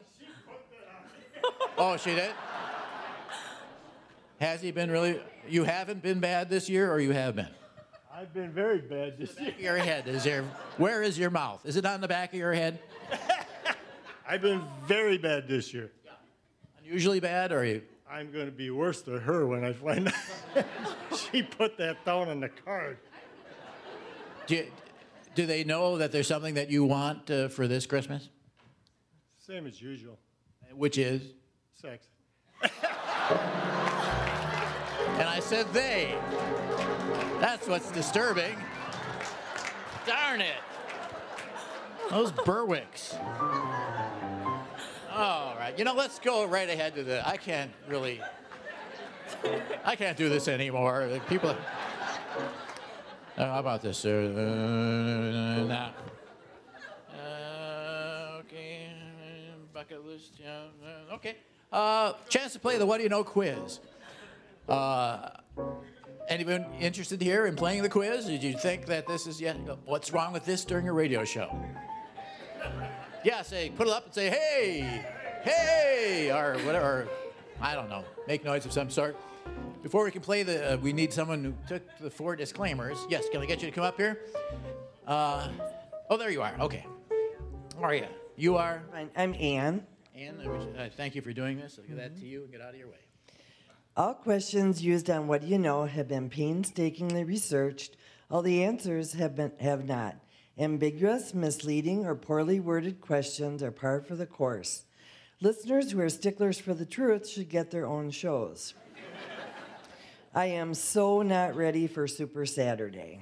Oh, she did? Has he been really? You haven't been bad this year, or you have been? I've been very bad this year. Your head is there. Where is your mouth? Is it on the back of your head? I've been very bad this year. Unusually bad, or you? I'm going to be worse than her when I find out she put that down on the card. Do, you, do they know that there's something that you want uh, for this Christmas? Same as usual. Which is? Sex. And I said they. That's what's disturbing. Darn it. Those Berwicks. All right. You know, let's go right ahead to the. I can't really. I can't do this anymore. People. Uh, how about this? Uh, now. Uh, okay. Bucket list. Yeah. Okay. Uh, chance to play the What Do You Know quiz. Uh, anyone interested here in playing the quiz? Did you think that this is yet? What's wrong with this during a radio show? Yeah, say, put it up and say, hey, hey, or whatever. I don't know. Make noise of some sort. Before we can play the, uh, we need someone who took the four disclaimers. Yes, can I get you to come up here? Uh, oh, there you are. Okay. How are you? You are? I'm Ann. Ann, I uh, thank you for doing this. I'll give that to you and get out of your way. All questions used on What Do You Know have been painstakingly researched. All the answers have, been, have not. Ambiguous, misleading, or poorly worded questions are par for the course. Listeners who are sticklers for the truth should get their own shows. I am so not ready for Super Saturday.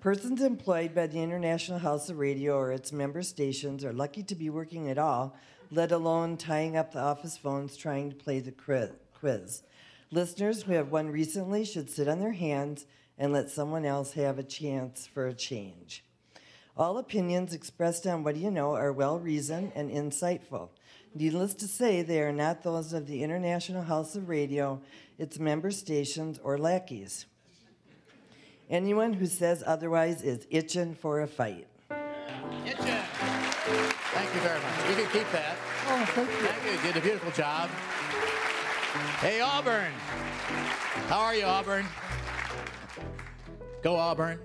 Persons employed by the International House of Radio or its member stations are lucky to be working at all, let alone tying up the office phones trying to play the quiz. Listeners who have won recently should sit on their hands and let someone else have a chance for a change. All opinions expressed on What Do You Know are well reasoned and insightful. Needless to say, they are not those of the International House of Radio, its member stations, or lackeys. Anyone who says otherwise is itching for a fight. Itchin'. Thank you very much. You can keep that. Oh, thank you. Thank you. You did a beautiful job. Hey, Auburn. How are you, Auburn? Go, Auburn.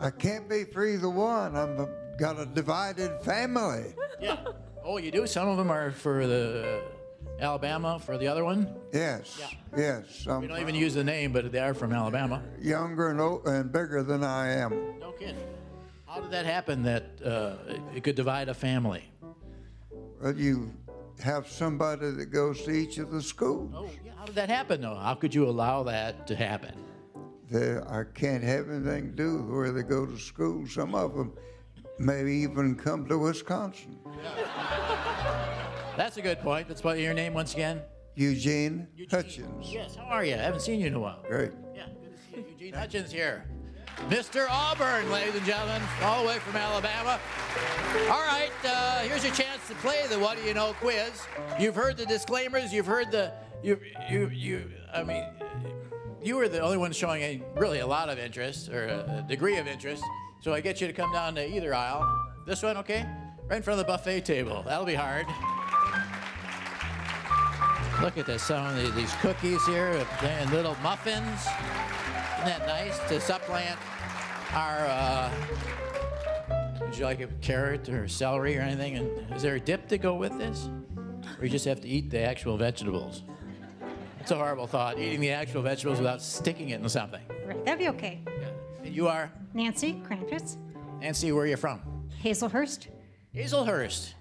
I can't be for either one. I've got a divided family. Yeah. Oh, you do? Some of them are for the Alabama, for the other one? Yes. Yes. I'm We don't even use the name, but they are from Alabama. younger and, o- and bigger than I am. No kidding. How did that happen that uh, it could divide a family? Well, you have somebody that goes to each of the schools. Oh, yeah. How did that happen, though? How could you allow that to happen? They, I can't have anything to do with where they go to school. Some of them may even come to Wisconsin. That's a good point. That's what your name once again? Eugene, Hutchins. Yes. How are you? I haven't seen you in a while. Great. Yeah, good to see you. Eugene Hutchins here. Mr. Auburn, ladies and gentlemen, all the way from Alabama. All right, uh, here's your chance to play the What Do You Know quiz. You've heard the disclaimers. You've heard the you you you. I mean, you were the only one showing a, really a lot of interest or a, a degree of interest. So I get you to come down to either aisle. This one, okay? Right in front of the buffet table. That'll be hard. Look at this. Some of the- these cookies here and little muffins. Isn't that nice to supplant our? Uh, would you like a carrot or celery or anything? And is there a dip to go with this, or you just have to eat the actual vegetables? It's a horrible thought, eating the actual vegetables without sticking it in something. Right, that'd be okay. You are? Nancy Krampus, Nancy, where are you from? Hazelhurst. Hazelhurst.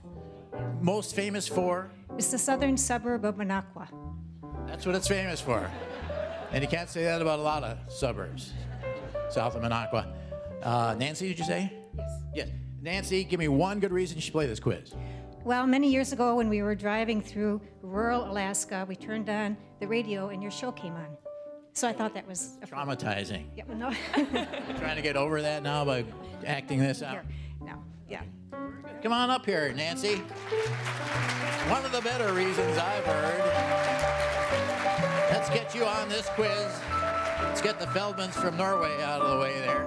Most famous for? It's the southern suburb of Minocqua. That's what it's famous for. And you can't say that about a lot of suburbs south of Minocqua. Uh, Nancy, did you say? Yes. Yes. Nancy, give me one good reason you should play this quiz. Well, many years ago, when we were driving through rural Alaska, we turned on the radio and your show came on. So I thought that was Traumatizing. Yeah, well, no. Trying to get over that now by acting this out. no, yeah. Come on up here, Nancy. One of the better reasons I've heard. Let's get you on this quiz. Let's get the Feldmans from Norway out of the way there.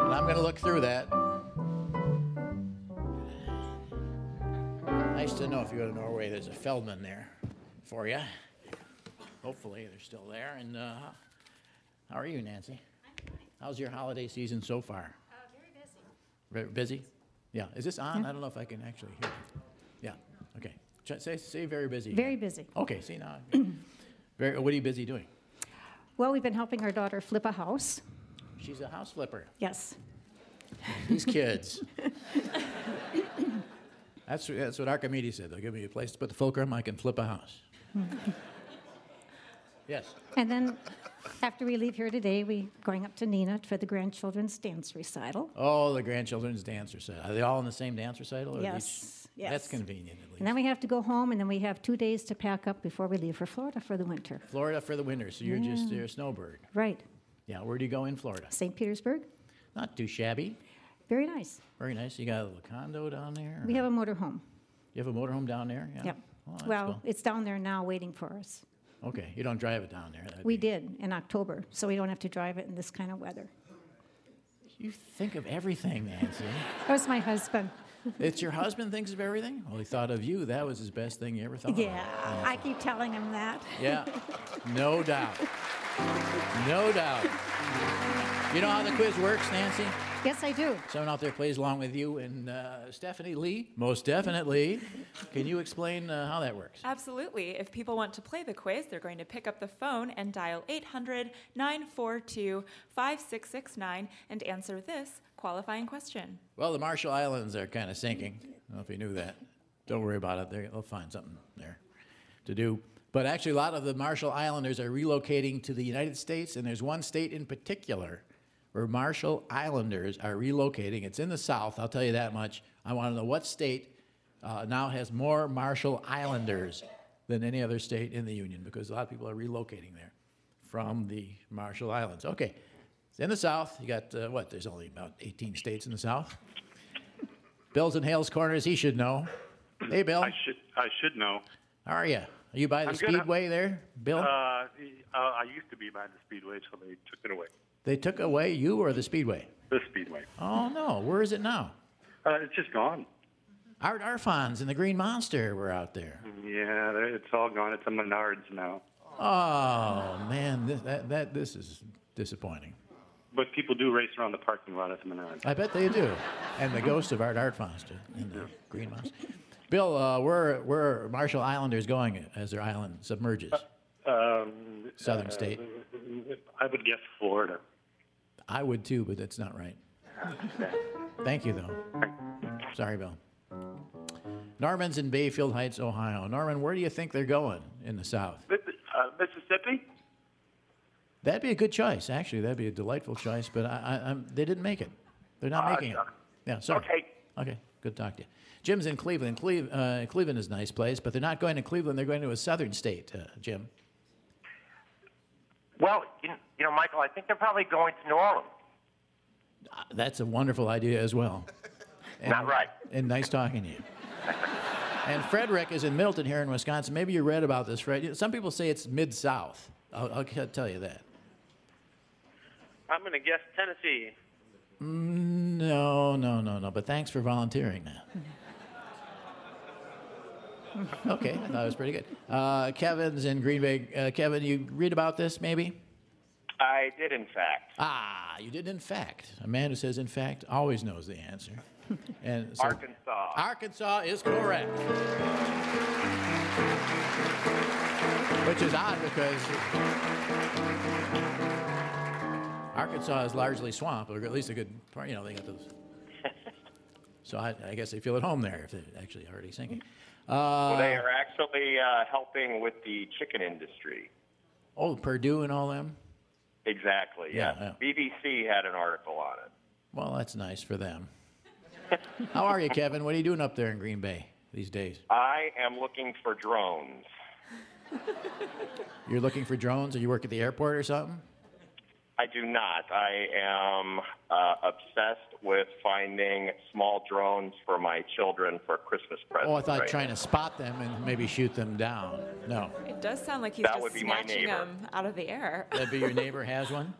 And I'm going to look through that. Nice to know if you go to Norway, there's a Feldman there for you. Hopefully, they're still there. And uh, how are you, Nancy? I'm fine. How's your holiday season so far? Very busy? Very busy? Yeah. Is this on? Yeah. I don't know if I can actually hear. it. Yeah. Okay. Say, say very busy. Very busy. Okay. See now. very. What are you busy doing? Well, we've been helping our daughter flip a house. She's a house flipper. Yes. These kids. that's that's what Archimedes said. They'll give me a place to put the fulcrum. I can flip a house. Yes. And then after we leave here today, we going up to Neenah for the grandchildren's dance recital. Oh, the grandchildren's dance recital. Are they all in the same dance recital? or Yes, each- That's convenient. At least. And then we have to go home, and then we have two days to pack up before we leave for Florida for the winter. Florida for the winter. So you're just Yeah. you're a snowbird. Right. Yeah. Where do you go in Florida? St. Petersburg. Not too shabby. Very nice. Very nice. You got a little condo down there. We have a motorhome. You have a motorhome down there? Yeah. Yep. Oh, that's well, cool. it's down there now waiting for us. Okay. You don't drive it down there. That'd We did in October, so we don't have to drive it in this kind of weather. You think of everything, Nancy. That was my husband. it's your husband thinks of everything? Well, he thought of you. That was his best thing you ever thought of. Yeah, of. I keep telling him that. Yeah. No doubt. No doubt. You know how the quiz works, Nancy? Yes, I do. Someone out there plays along with you, and uh, Stephanie Lee, most definitely. Can you explain uh, how that works? Absolutely. If people want to play the quiz, they're going to pick up the phone and dial 800 942 5669 and answer this qualifying question. Well, the Marshall Islands are kind of sinking. I don't know if you knew that. Don't worry about it. They're- They'll find something there to do. But actually, a lot of the Marshall Islanders are relocating to the United States, and there's one state in particular where Marshall Islanders are relocating. It's in the South, I'll tell you that much. I want to know what state uh, now has more Marshall Islanders than any other state in the Union, because a lot of people are relocating there from the Marshall Islands. Okay, it's in the South. You got uh, what? There's only about 18 states in the South. Bill's in Hales Corners. He should know. Hey, Bill. I should I should know. How are you? Are you by the I'm. Speedway there, Bill? Uh, uh, I used to be by the Speedway, so they took it away. They took away you or the Speedway? The Speedway. Oh no, where is it now? Uh, it's just gone. Art Arfons and the Green Monster were out there. Yeah, it's all gone. It's a Menards now. Oh man, this, that, that this is disappointing. But people do race around the parking lot at the Menards. I bet they do. And the ghost of Art Arfons and the Green Monster. Bill, uh, where where are Marshall Islanders going as their island submerges? Um, Southern uh, state. I would guess Florida. I would too, but that's not right. Thank you, though. Sorry, Bill. Norman's in Mayfield Heights, Ohio. Norman, where do you think they're going in the South? Uh, Mississippi? That'd be a good choice, actually. That'd be a delightful choice, but I, I, I'm, they didn't make it. They're not Uh, making it. Yeah, sorry. Okay. Okay, good to talk to you. Jim's in Cleveland. Cleve, uh, Cleveland is a nice place, but they're not going to Cleveland. They're going to a southern state, uh, Jim. Well, you, you know, Michael, I think they're probably going to New Orleans. Uh, That's a wonderful idea as well. And, Not right. And nice talking to you. and Frederick is in Middleton here in Wisconsin. Maybe you read about this, Fred. Some people say it's mid South. I'll, I'll tell you that. I'm going to guess Tennessee. Mm, No, no, no, no. But thanks for volunteering that. okay, I thought it was pretty good. Uh, Kevin's in Green Bay. Uh, Kevin, you read about this maybe? I did, in fact. Ah, you did in fact. A man who says in fact always knows the answer. And so, Arkansas. Arkansas is correct. Which is odd because Arkansas is largely swamp, or at least a good part. You know, they got those. so I, I guess they feel at home there if they're actually already sinking. Uh, well, they are actually uh, helping with the chicken industry. oh, Perdue and all them. Exactly. Yeah, Yeah. BBC had an article on it. Well, that's nice for them. How are you, Kevin? What are you doing up there in Green Bay these days? I am looking for drones. You're looking for drones, or you work at the airport or something? I do not. I am uh, obsessed with finding small drones for my children for Christmas presents. Oh, I thought right trying to spot them and maybe shoot them down. No, It does sound like he's That just would be snatching neighbor. them out of the air. that'd be your neighbor has one.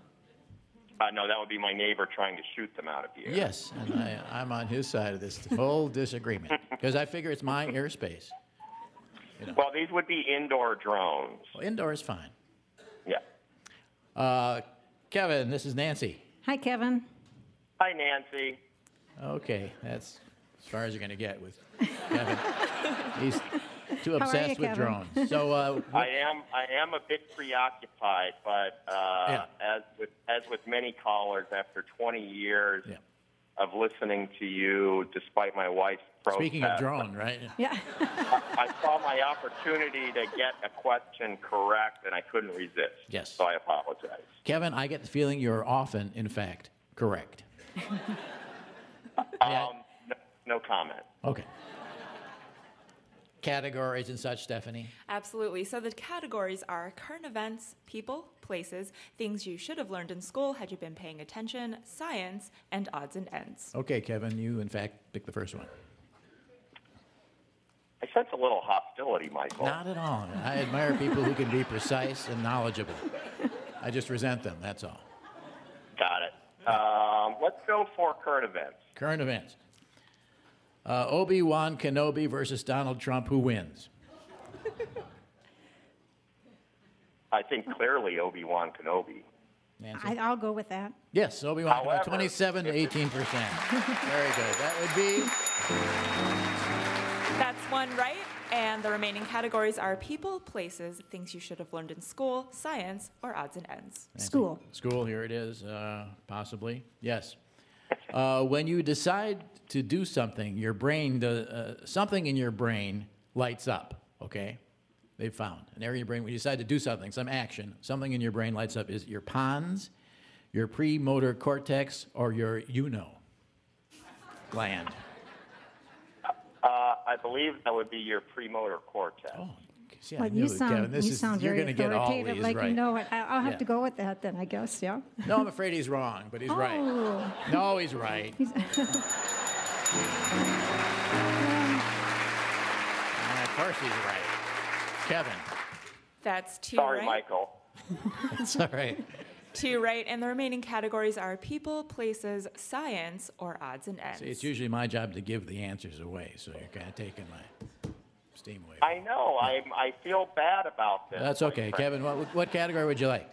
Uh, no, that would be my neighbor trying to shoot them out of the air. Yes, and I, I'm on his side of this whole disagreement because I figure it's my airspace. Well, these would be indoor drones. Well, indoor is fine. Yeah. Uh, Kevin, this is Nancy. Hi, Kevin. Hi, Nancy. Okay, that's as far as you're going to get with Kevin. He's too How are you, obsessed with Kevin? drones. So, uh, I am I am a bit preoccupied, but uh, Yeah. as with as with many callers, after 20 years of listening to you, despite my wife's protest, speaking of drone, right? Yeah. I saw my opportunity to get a question correct, and I couldn't resist. Yes. So I apologize. Kevin, I get the feeling you're often, in fact, correct. Um, no, no comment. Okay. Categories and such, Stephanie. Absolutely. So the categories are current events, people, places, things you should have learned in school had you been paying attention, science, and odds and ends. Okay, Kevin, you in fact picked the first one. I sense a little hostility, Michael. Not at all. I admire people who can be precise and knowledgeable. I just resent them, that's all. Got it. Um, let's go for current events. Current events. Uh, Obi Wan Kenobi versus Donald Trump. Who wins? I think clearly Obi Wan Kenobi. Nancy? I, I'll go with that. Yes, Obi Wan Kenobi. 27 to 18 percent. Very good. That would be That's one right. And the remaining categories are people, places, things you should have learned in school, science, or odds and ends. School. School, here it is, uh, possibly. Yes. Uh, when you decide to do something, your brain, does, uh, something in your brain lights up, okay? They've found an area in your brain, when you decide to do something, some action, something in your brain lights up. Is it your pons, your premotor cortex, or your you know gland? Uh, I believe that would be your premotor cortex. Oh, See, I Well, you sound, Kevin. This you is, sound you're very going to get all authoritative, these like right. you know it. I, I'll have Yeah. to go with that then, I guess, yeah. No, I'm afraid he's wrong, but he's right. Oh. No, he's right. Uh, of course he's right. Kevin. That's two Sorry, right. Michael. It's all right. Two right. And the remaining categories are people, places, science, or odds and ends. See, it's usually my job to give the answers away, so you're kind of taking my steam away. I know. I I feel bad about this. That's okay. quite Kevin, what, what category would you like?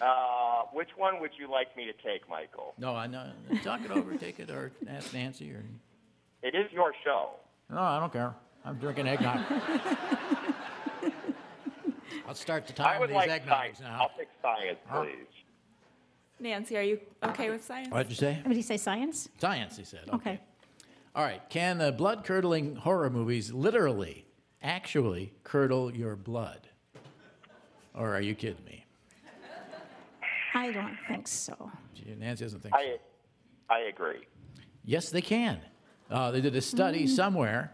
Uh, which one would you like me to take, Michael? No, I know. Talk it over, take it, or ask Nancy, or. It is your show. No, I don't care. I'm drinking eggnog. I'll start the I time with these like eggnogs science. now. I'll take science, Huh? please. Nancy, are you okay with science? What'd you say? What did he say, science? Science, he said. Okay. All right. Can the blood curdling horror movies literally, actually curdle your blood? Or are you kidding me? I don't think so. Nancy doesn't think so. I I agree. Yes, they can. Uh, they did a study somewhere,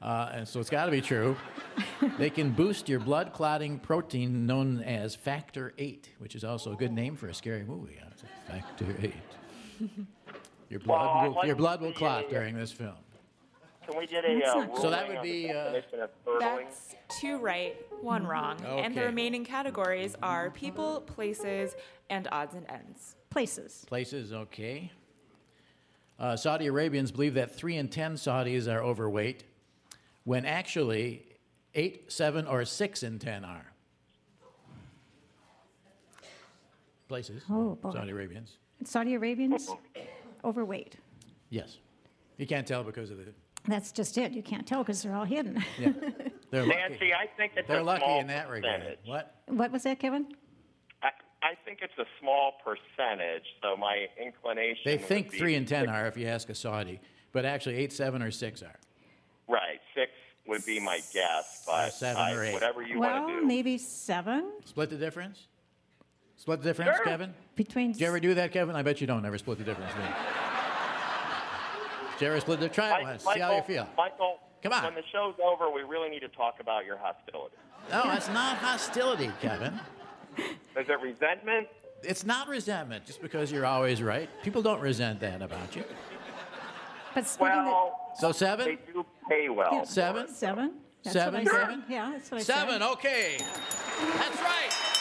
uh, and so it's got to be true. they can boost your blood clotting protein known as factor eight, which is also a good name for a scary movie. huh? It's a Factor eight. Your blood Well, I'd will, like your to blood will see clot a- during this film. Can we get a That's uh, not- So that would on be, the uh, definition of curdling? That's two right, one wrong. And the Okay. remaining categories are people, places, and odds and ends. Places. Places, okay. Uh, Saudi Arabians believe that three in ten Saudis are overweight, when actually eight, seven, or six in ten are. Places. Oh, boy. Saudi Arabians. Saudi Arabians, overweight. Yes. You can't tell because of the. That's just it. You can't tell because they're all hidden. Yeah. They're lucky. Nancy, I think it's They're a lucky small in that regard. percentage. What? what was that, Kevin? I, I think it's a small percentage, so my inclination. They would think be three and ten six- are if you ask a Saudi, but actually eight, seven, or six are. Right, six would be my guess, but seven I- or eight. whatever you well, want to do. Well, maybe seven Split the difference? Split the difference, Sure. Kevin? between. Did you ever do that, Kevin? I bet you don't ever split the difference. do you? Did you ever split the try it Mi- once? See how you feel. Michael, Come on. When the show's over, we really need to talk about your hostility. No, it's not hostility, Kevin. Is it resentment? It's not resentment just because you're always right. People don't resent that about you. But splitting Well, So seven? they do pay well. Yeah. Seven? Seven. That's Seven, what Kevin? Yeah, that's what I Seven, said. okay. That's right.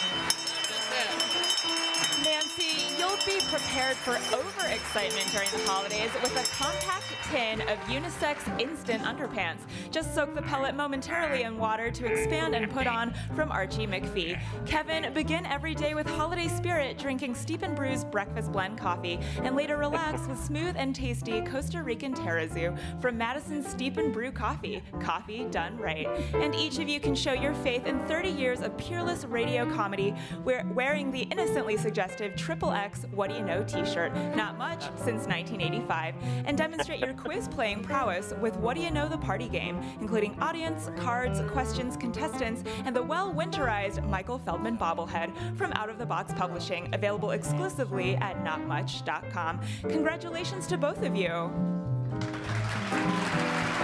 Be prepared for overexcitement during the holidays with a compact tin of unisex instant underpants. Just soak the pellet momentarily in water to expand and put on from Archie McPhee. Kevin, begin every day with holiday spirit, drinking Steep and Brew's breakfast blend coffee, and later relax with smooth and tasty Costa Rican Tarrazú from Madison's Steep and Brew Coffee. Coffee done right. And each of you can show your faith in 30 years of peerless radio comedy wear- wearing the innocently suggestive Triple X What Do You Know t shirt, not much since 1985, and demonstrate your quiz playing prowess with What Do You Know the Party Game, including audience, cards, questions, contestants, and the well winterized Michael Feldman bobblehead from Out of the Box Publishing, available exclusively at notmuch.com. Congratulations to both of you.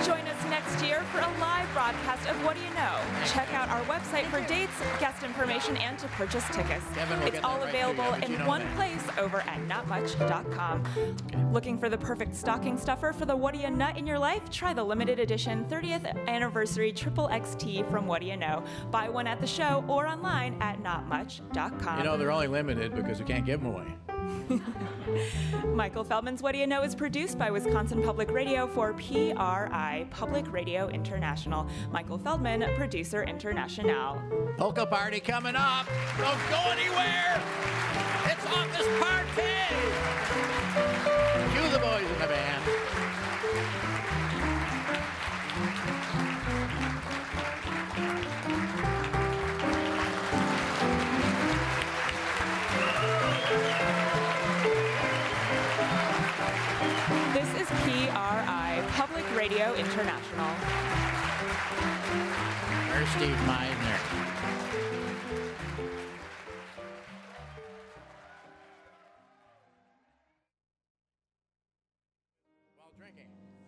Join us next year for a live broadcast of What Do You Know? Check out our website for dates, guest information, and to purchase tickets. It's all right to you. available I bet you in one place over at notmuch.com. Looking for the perfect stocking stuffer for the What Do You Nut in your life? Try the limited edition 30th anniversary Triple XT from What Do You Know? Buy one at the show or online at notmuch.com. You know, they're only limited because we can't give them away. Michael Feldman's What Do You Know is produced by Wisconsin Public Radio for PRI, Public Radio International. Michael Feldman, producer international. Polka party coming up. Don't go anywhere. It's office party. Cue the boys in the band. Radio International. There's Steve Meisner.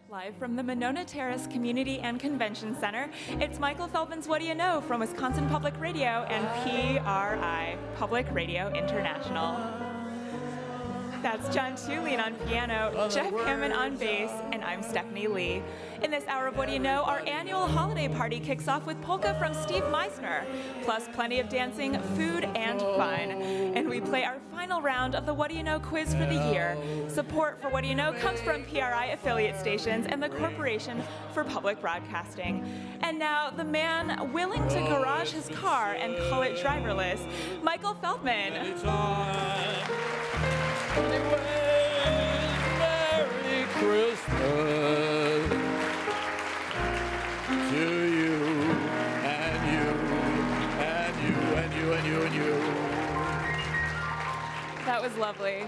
Live from the Monona Terrace Community and Convention Center, it's Michael Feldman's What Do You Know from Wisconsin Public Radio and PRI, Public Radio International. That's John Thulin on piano, Jeff Hammond on bass, and I'm Stephanie Lee. In this hour of What Do You Know, our annual holiday party kicks off with polka from Steve Meisner, plus plenty of dancing, food, and fun. And we play our final round of the What Do You Know quiz for the year. Support for What Do You Know comes from PRI affiliate stations and the Corporation for Public Broadcasting. And now, the man willing to garage his car and call it driverless, Michael Feldman. Merry Christmas to you and you and you and you and you and you. That was lovely.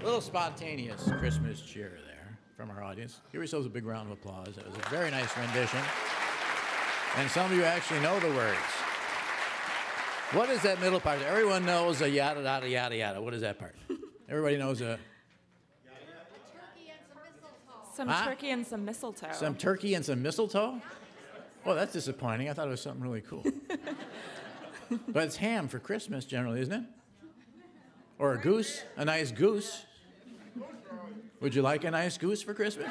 A little spontaneous Christmas cheer there from our audience. Give yourselves a big round of applause. That was a very nice rendition. And some of you actually know the words. What is that middle part? Everyone knows a yada yada yada yada. What is that part? Everybody knows a Some Huh? turkey and some mistletoe. some turkey and some mistletoe. Oh, that's disappointing. I thought it was something really cool. but it's ham for Christmas generally, isn't it? Or a goose, a nice goose. Would you like a nice goose for Christmas?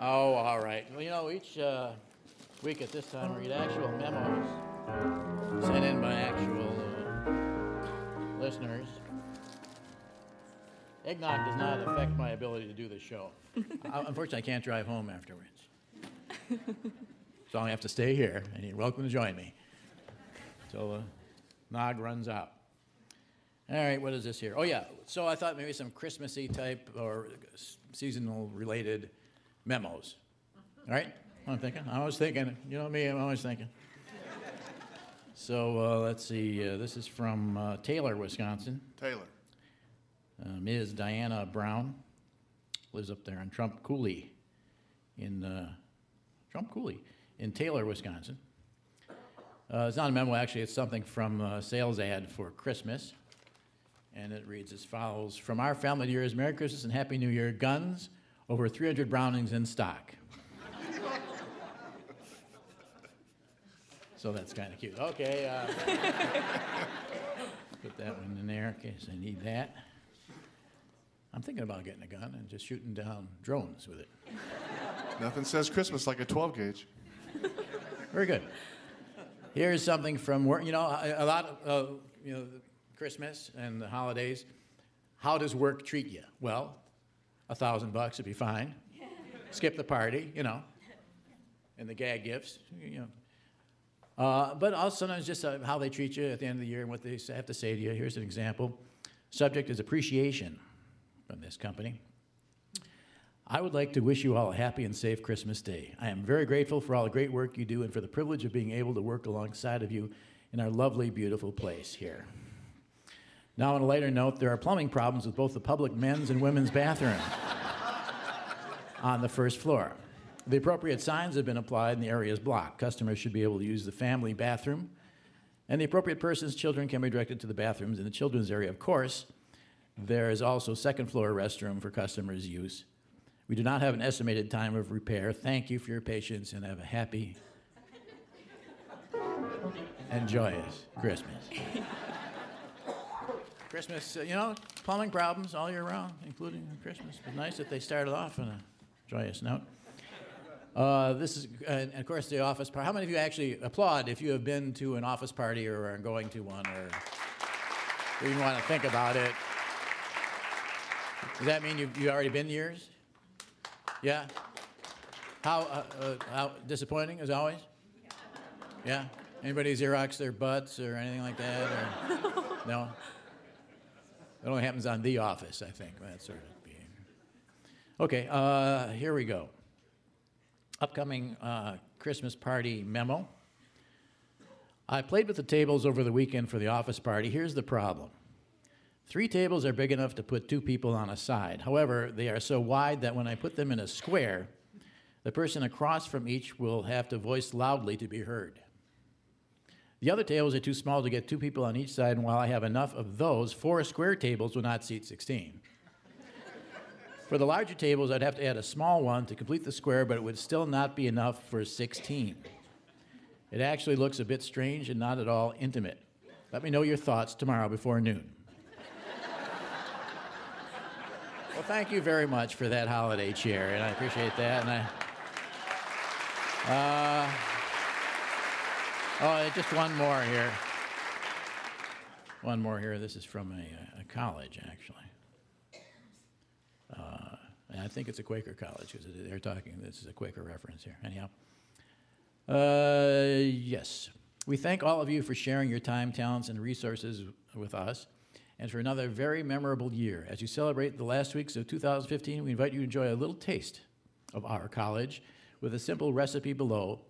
Oh, all right. Well, you know, each uh, week at this time, we read actual memos sent in by actual uh, listeners. Eggnog does not affect my ability to do the show. I, unfortunately, I can't drive home afterwards. So I have to stay here, and you're welcome to join me until the nog runs out. All right, what is this here? Oh, yeah. So I thought maybe some Christmassy type or seasonal related memos. All right? I'm thinking. I was thinking, you know me, I'm always thinking. So uh, let's see. Uh, this is from uh, Taylor, Wisconsin. Taylor. Uh, Ms. Diana Brown lives up there in Trump Cooley, in uh, Trump Cooley, in Taylor, Wisconsin. Uh, it's not a memo, actually. It's something from a sales ad for Christmas, and it reads as follows: From our family to yours, Merry Christmas and Happy New Year. Guns, over 300 Brownings in stock. So that's kind of cute. Okay. Uh, put that one in there in case I need that. I'm thinking about getting a gun and just shooting down drones with it. Nothing says Christmas like a 12 gauge. Very good. Here's something from work. You know, a, a lot of uh, you know Christmas and the holidays. How does work treat you? Well, a thousand bucks would be fine. Skip the party, you know, and the gag gifts, you know. Uh, but also sometimes just uh, how they treat you at the end of the year and what they have to say to you. Here's an example. Subject is appreciation from this company. I would like to wish you all a happy and safe Christmas day. I am very grateful for all the great work you do and for the privilege of being able to work alongside of you in our lovely, beautiful place here. Now, on a lighter note, there are plumbing problems with both the public men's and women's bathroom on the first floor. The appropriate signs have been applied and the area is blocked. Customers should be able to use the family bathroom, and the appropriate person's children can be directed to the bathrooms in the children's area. Of course, there is also second floor restroom for customers' use. We do not have an estimated time of repair. Thank you for your patience and have a happy and joyous Christmas. Christmas, uh, you know, plumbing problems all year round, including Christmas. It's nice that they started off on a joyous note. Uh, this is, and of course, the office party. How many of you actually applaud if you have been to an office party or are going to one or even want to think about it? Does that mean you've, you already been yours? Yeah? How, uh, uh, how disappointing as always? Yeah? Anybody Xerox their butts or anything like that? Or, no? It only happens on The Office, I think, that sort of behavior. Okay, uh, here we go. Upcoming uh, Christmas party memo. I played with the tables over the weekend for the office party. Here's the problem three tables are big enough to put two people on a side. However, they are so wide that when I put them in a square, the person across from each will have to voice loudly to be heard. The other tables are too small to get two people on each side, and while I have enough of those, four square tables will not seat 16. For the larger tables, I'd have to add a small one to complete the square, but it would still not be enough for 16. It actually looks a bit strange and not at all intimate. Let me know your thoughts tomorrow before noon. Well, thank you very much for that holiday cheer, and I appreciate that. And I, uh, oh, just one more here. One more here. This is from a, a college, actually. Uh, and I think it's a Quaker college because they're talking. This is a Quaker reference here. Anyhow, uh, yes, we thank all of you for sharing your time, talents, and resources with us, and for another very memorable year. As you celebrate the last weeks of 2015, we invite you to enjoy a little taste of our college with a simple recipe below.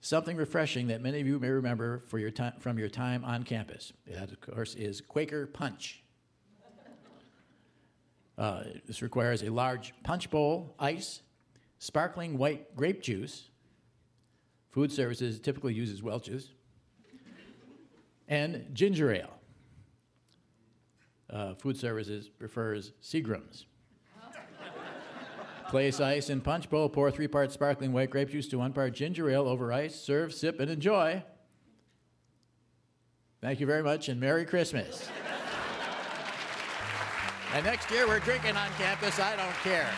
Something refreshing that many of you may remember your time, from your time on campus. That, of course, is Quaker Punch. Uh, this requires a large punch bowl, ice, sparkling white grape juice. Food services typically uses Welch's, and ginger ale. Uh, food services prefers Seagram's. Place ice in punch bowl, pour three parts sparkling white grape juice to one part ginger ale over ice, serve, sip, and enjoy. Thank you very much, and Merry Christmas. And next year we're drinking on campus. I don't care.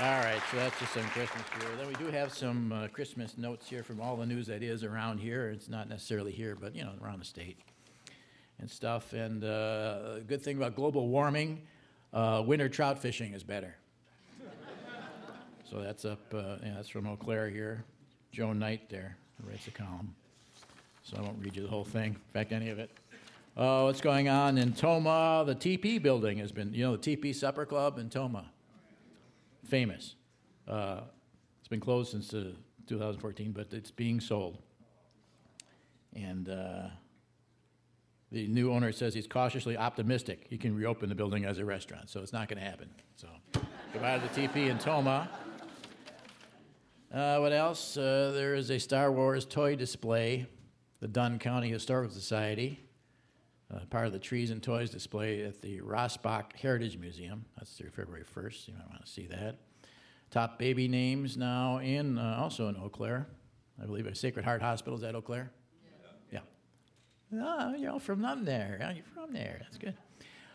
All right, so that's just some Christmas cheer. Then we do have some uh, Christmas notes here from all the news that is around here. It's not necessarily here, but you know, around the state and stuff. And uh, good thing about global warming, uh, winter trout fishing is better. so that's up. Uh, yeah, that's from Eau Claire here. Joe Knight there writes a column. So I won't read you the whole thing. In fact, any of it. Uh, what's going on in Tomah? The TP building has been, you know, the TP Supper Club in Tomah. Famous. Uh, it's been closed since uh, 2014, but it's being sold. And uh, the new owner says he's cautiously optimistic he can reopen the building as a restaurant, so it's not going to happen. So, goodbye to the TP in Tomah. Uh, what else? Uh, there is a Star Wars toy display, the Dunn County Historical Society, uh, part of the Trees and Toys display at the Rassbach Heritage Museum. That's through February 1st. You might want to see that. Top baby names now in, uh, also in Eau Claire. I believe a Sacred Heart Hospital. Is at Eau Claire? Oh, you're all from there. Oh, you're from there. That's good.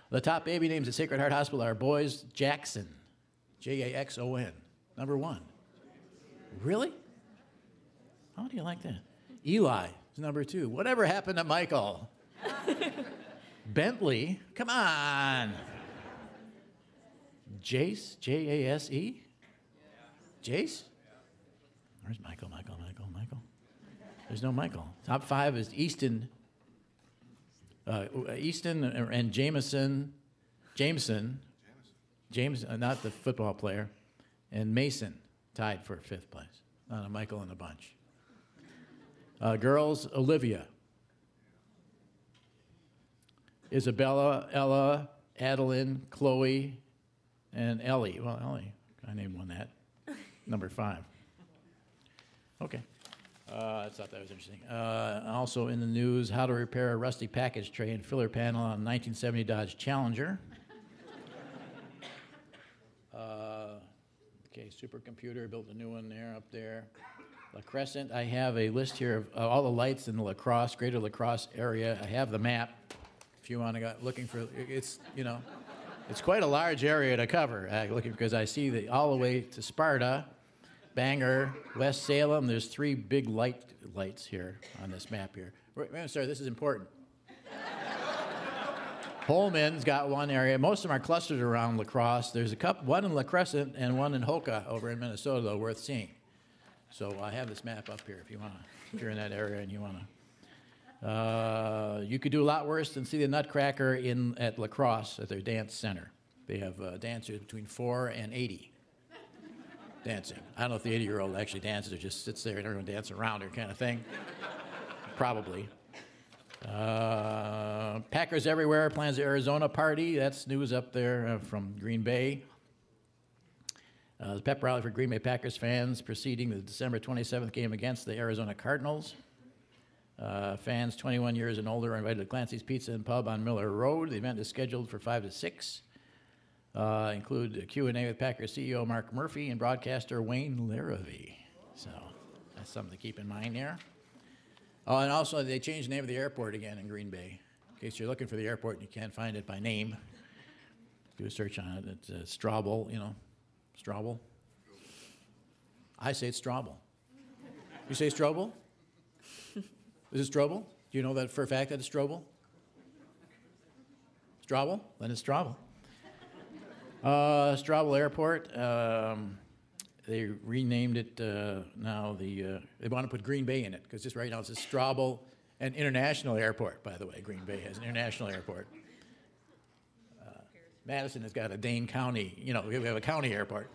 The top baby names at Sacred Heart Hospital are Boys Jaxon, J A X O N, number one. Really? How do you like that? Eli is number two. Whatever happened to Michael? Bentley, come on. Jace, J A S E? Jace? Where's Michael, Michael, Michael, Michael? There's no Michael. Top five is Easton, uh, Easton and Jameson, Jameson, James, uh, not the football player, and Mason tied for fifth place. A Michael and the bunch. Uh, girls, Olivia, Isabella, Ella, Adeline, Chloe, and Ellie. Well, Ellie, I named one that. Number five. Okay. Uh, I thought that was interesting. Uh, also in the news, how to repair a rusty package tray and filler panel on 1970 Dodge Challenger. Uh, okay, supercomputer built a new one there up there. La Crescent, I have a list here of uh, all the lights in the La Crosse, greater La Crosse area. I have the map. If you want to go looking for, it's, you know, it's quite a large area to cover, uh, looking because I see that all the way to Sparta, Bangor, West Salem. There's three big light lights here on this map here. Wait, sorry, this is important. Holmen's got one area. Most of them are clustered around La Crosse. There's a couple, one in La Crescent and one in Hokah over in Minnesota, though, worth seeing. So I have this map up here if you want to, if you're in that area and you want to. Uh, you could do a lot worse than see the Nutcracker in at La Crosse at their dance center. They have uh, dancers between four and 80 dancing. I don't know if the 80 year old actually dances or just sits there and everyone dances around her kind of thing. Probably. Uh, Packers Everywhere plans the Arizona party. That's news up there uh, from Green Bay. Uh, the pep rally for Green Bay Packers fans preceding the December 27th game against the Arizona Cardinals. Uh, fans 21 years and older are invited to Clancy's Pizza and Pub on Miller Road. The event is scheduled for 5 to 6. Uh, include a Q&A with Packers CEO Mark Murphy and broadcaster Wayne Larrivee. So that's something to keep in mind there. Oh, and also they changed the name of the airport again in Green Bay. In case you're looking for the airport and you can't find it by name, do a search on it. It's uh, Straubel, you know, Straubel. I say it's Straubel. You say Strobel? Is it Strobel? Do you know that for a fact that it's Strobel? Straubel? Then it's Straubel. Uh, Straubel Airport. Um, they renamed it uh, now. The uh, they want to put Green Bay in it because just right now it's a Straubel and International Airport. By the way, Green Bay has an international airport. Uh, Madison has got a Dane County. You know, we have a county airport,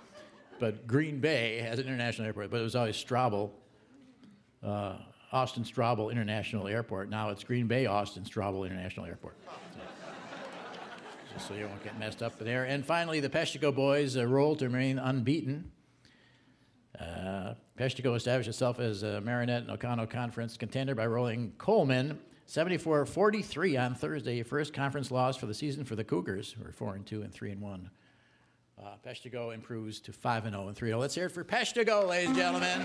but Green Bay has an international airport. But it was always Straubel. Uh, Austin Straubel International Airport. Now it's Green Bay Austin Straubel International Airport. So, just so you won't get messed up there. And finally, the Peshtigo boys uh, roll to remain unbeaten. Uh, Peshtigo established itself as a Marinette and Oconto Conference contender by rolling Coleman 74 43 on Thursday. First conference loss for the season for the Cougars, who are 4 and 2 and 3 and 1. Uh, Peshtigo improves to 5 and 0 and 3 0. Let's hear it for Peshtigo, ladies and gentlemen.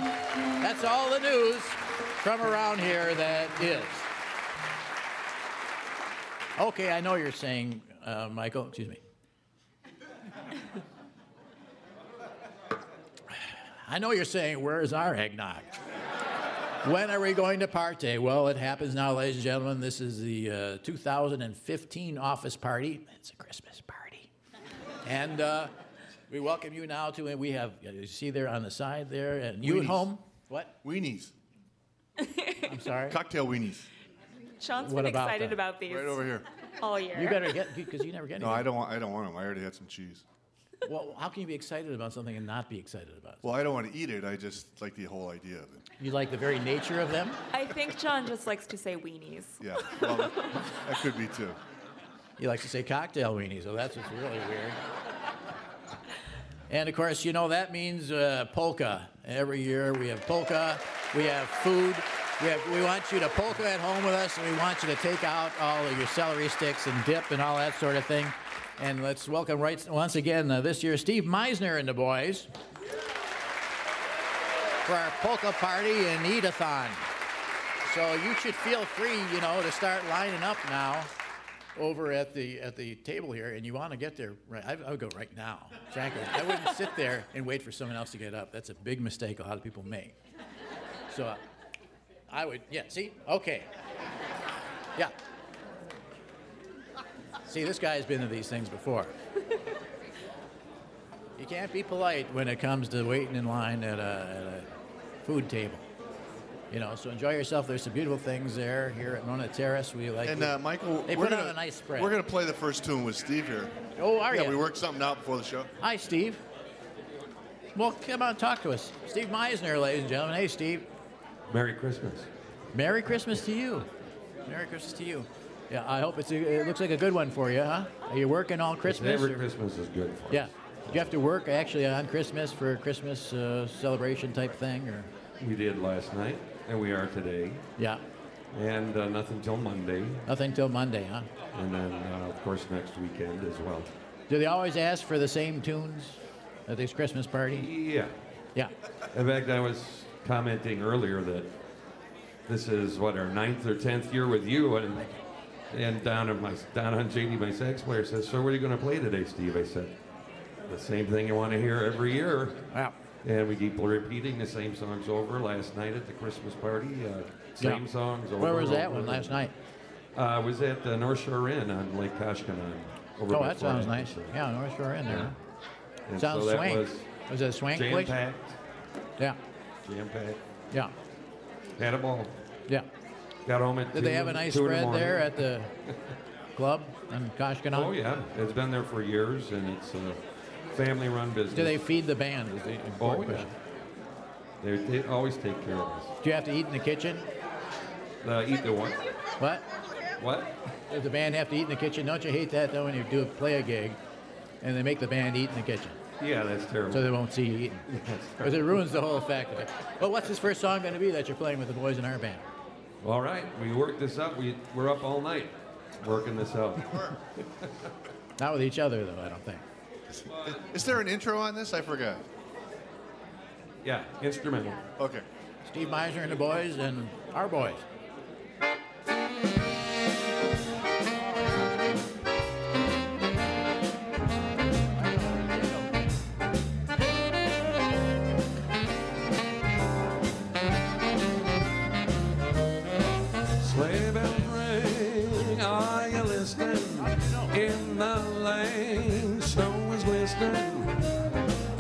That's all the news from around here that is. Okay, I know you're saying, uh, Michael, excuse me. I know you're saying, where's our eggnog? when are we going to party? Well, it happens now, ladies and gentlemen. This is the uh, 2015 office party. It's a Christmas party. and uh, we welcome you now to, and we have, you see there on the side there, and you at home. What? Weenies. I'm sorry? Cocktail weenies. Sean's What been about excited that? about these Right over here. All year. You better get, because you never get No, any. I don't want. I don't want them. I already had some cheese. Well, how can you be excited about something and not be excited about it? Well, I don't want to eat it. I just like the whole idea of it. You like the very nature of them? I think John just likes to say weenies. Yeah, well, that could be too. He likes to say cocktail weenies, so that's what's really weird. And of course, you know that means uh, polka. Every year we have polka, we have food. We, have, we want you to polka at home with us, and we want you to take out all of your celery sticks and dip and all that sort of thing. And let's welcome right once again uh, this year Steve Meisner and the boys for our polka party in Edathon. So you should feel free, you know, to start lining up now over at the at the table here, and you want to get there right. I, I would go right now, frankly. I wouldn't sit there and wait for someone else to get up. That's a big mistake a lot of people make. So I would, yeah. See, okay, yeah. See, this guy's been to these things before. You can't be polite when it comes to waiting in line at a, at a food table. You know, so enjoy yourself. There's some beautiful things there here at Monona Terrace. We like. And uh, Michael, they we're put on gonna- a nice spread. We're going to play the first tune with Steve here. Oh, are yeah, we worked something out before the show. Hi, Steve. Well, come on, talk to us. Steve Meisner, ladies and gentlemen. Hey, Steve. Merry Christmas. Merry Christmas to you. Merry Christmas to you. Yeah, I hope it's a, it looks like a good one for you, huh? Are you working all Christmas? Every or- Christmas is good for Yeah. us. Do you have to work actually on Christmas for a Christmas uh, celebration type thing, or? We did last night, and we are today. Yeah. And uh, nothing till Monday. Nothing till Monday, huh? And then, uh, of course, next weekend as well. Do they always ask for the same tunes at this Christmas party? Yeah. Yeah. In fact, I was commenting earlier that this is what our ninth or tenth year with you, and and down on my down on JD, my sax player says, "So what are you going to play today, Steve?" I said, "The same thing you want to hear every year." Yeah. And we keep repeating the same songs over. Last night at the Christmas party, uh, same Yeah. songs over. Where was that over. one last night? Uh, I was at the North Shore Inn on Lake Koshkonong. over Oh, that sounds nice. Atkinson. Yeah, North Shore Inn there. Yeah. Sounds so swank. was Was it a swank place? jam-packed. Yeah. Had a ball. Yeah. Got home at Did two they have a nice two in the spread morning. there at the club in Koshkonong? Oh yeah, it's been there for years, and it's a family-run business. Do they feed the band? Is the Oh important yeah. question. They, they always take care of us. Do you have to eat in the kitchen? Uh, eat the what? What? What? Does the band have to eat in the kitchen? Don't you hate that though when you do play a gig, and they make the band eat in the kitchen? Yeah, that's terrible. So they won't see you eating. Because it ruins the whole effect of it. Well, what's this first song going to be that you're playing with the boys in our band? All right, we worked this up. We we're up all night working this out. Not with each other though, I don't think. Is there an intro on this? I forgot. Yeah, instrumental. Okay. Steve Meisner and the boys and our boys.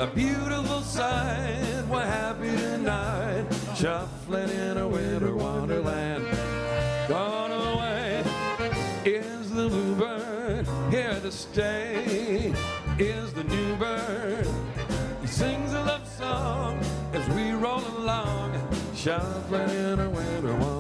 A beautiful sight, we're happy tonight. Shuffling in a winter wonderland. Gone away is the bluebird, here to stay is the new bird. He sings a love song as we roll along, shuffling in a winter wonderland.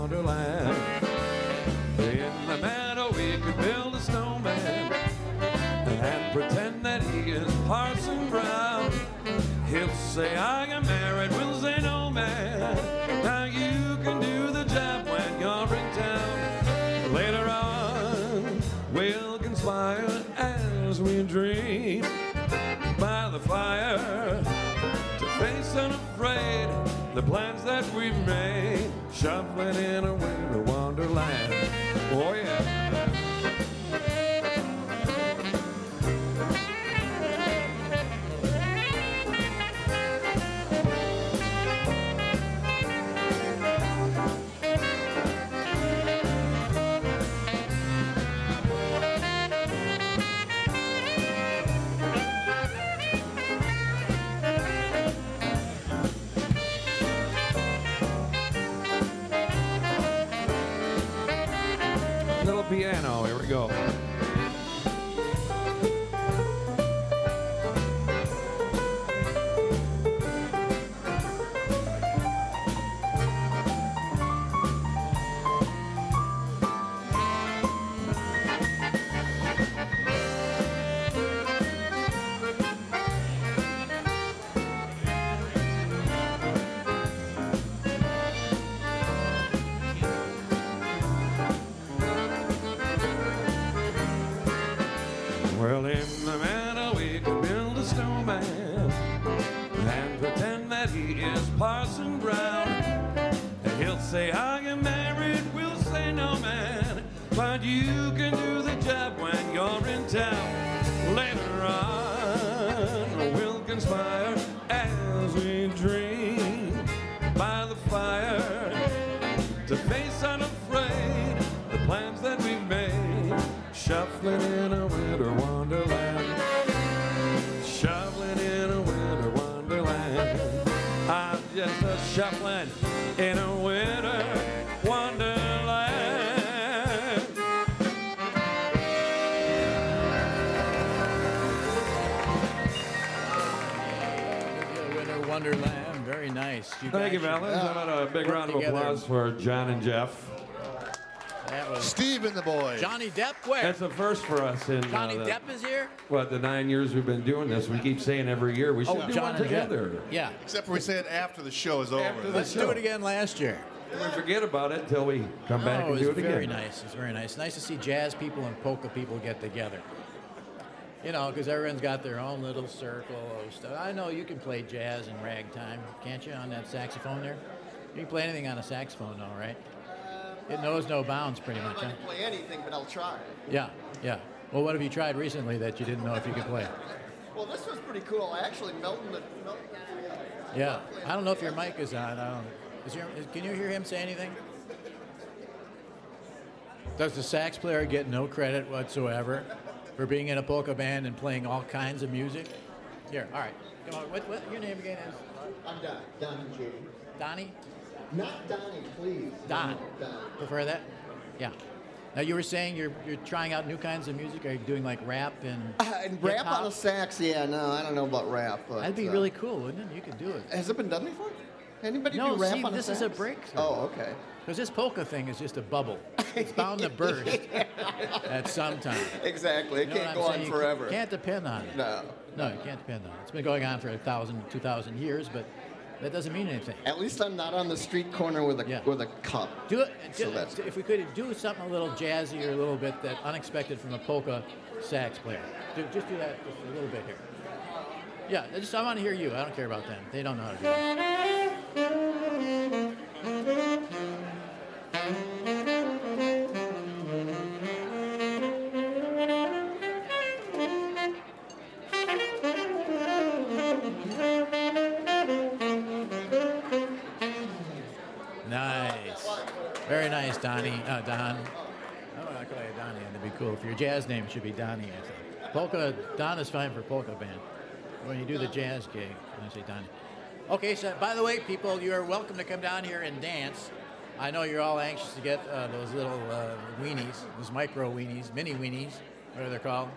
Say, I got married, we'll say, no, man. Now you can do the job when you're in town. Later on, we'll conspire as we dream by the fire to face unafraid the plans that we've made, shuffling in a winter wonderland. Oh, yeah. Nice. Thank guys you, should fellas. How about a big round of together. applause for John and Jeff? That was Steve and the boys. Johnny Depp. Where? That's a first for us in uh, Johnny the, Depp is here. what the nine years we've been doing this. We keep saying every year we should Oh, do John one and Jeff. together. Yeah. Except for we say it after the show is over. After the Let's do it again last year. We forget about it until we come back oh, and it do it again. It's very nice. It's very nice. Nice to see jazz people and polka people get together. You know, because everyone's got their own little circle of stuff. I know you can play jazz and ragtime, can't you, on that saxophone there? You can play anything on a saxophone, all right? It knows no bounds, pretty I much, huh? can play anything, but I'll try. Yeah, yeah. Well, what have you tried recently that you didn't know if you could play? Well, this was pretty cool. I actually melted the. Melted the Yeah. I don't know if your mic is on. I don't. Is your, is, can you hear him say anything? Does the sax player get no credit whatsoever for being in a polka band and playing all kinds of music? Here, all right. Come on. What, what your name again is? I'm Don. Don J. Donnie? Not Donnie, please. Don. Don. Prefer that? Yeah. Now you were saying you're you're trying out new kinds of music. Are you doing like rap and? Uh, and rap on a sax, yeah, no, I don't know about rap. But, That'd be uh, really cool, wouldn't it? You could do it. Has it been done before? Anybody No, do rap see, on a this is a breakthrough. Oh, okay. Because this polka thing is just a bubble. It's bound to burst at some time. Exactly. It You know can't go on saying? forever. You can't depend on it. No. No, you can't depend on it. It's been going on for a thousand, two thousand years, but that doesn't mean anything. At least I'm not on the street corner with a with a cup. Do it. So do- if we could do something a little jazzy or a little bit that unexpected from a polka sax player. Do, just do that just a little bit here. Yeah, I just I want to hear you. I don't care about them. They don't know how to do that. Very nice, Donnie. Uh, Don. I want to call you Donnie. That'd be cool. If your jazz name should be Donnie, I think. Polka, Don is fine for polka band. When you do the jazz gig, I say Donnie. Okay, so by the way, people, you are welcome to come down here and dance. I know you're all anxious to get uh, those little uh, weenies, those micro weenies, mini weenies, whatever they're called.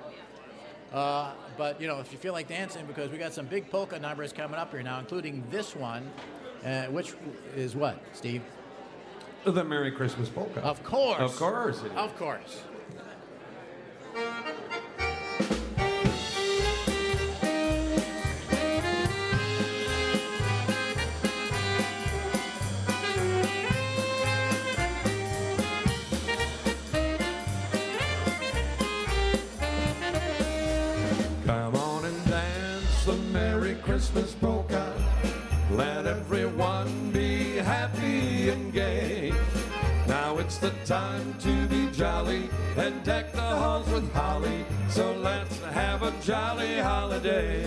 Uh, but you know, if you feel like dancing, because we got some big polka numbers coming up here now, including this one, uh, which is what, Steve? The Merry Christmas polka. Of course. Of course. it is. Of course. The time to be jolly and deck the halls with holly. So let's have a jolly holiday.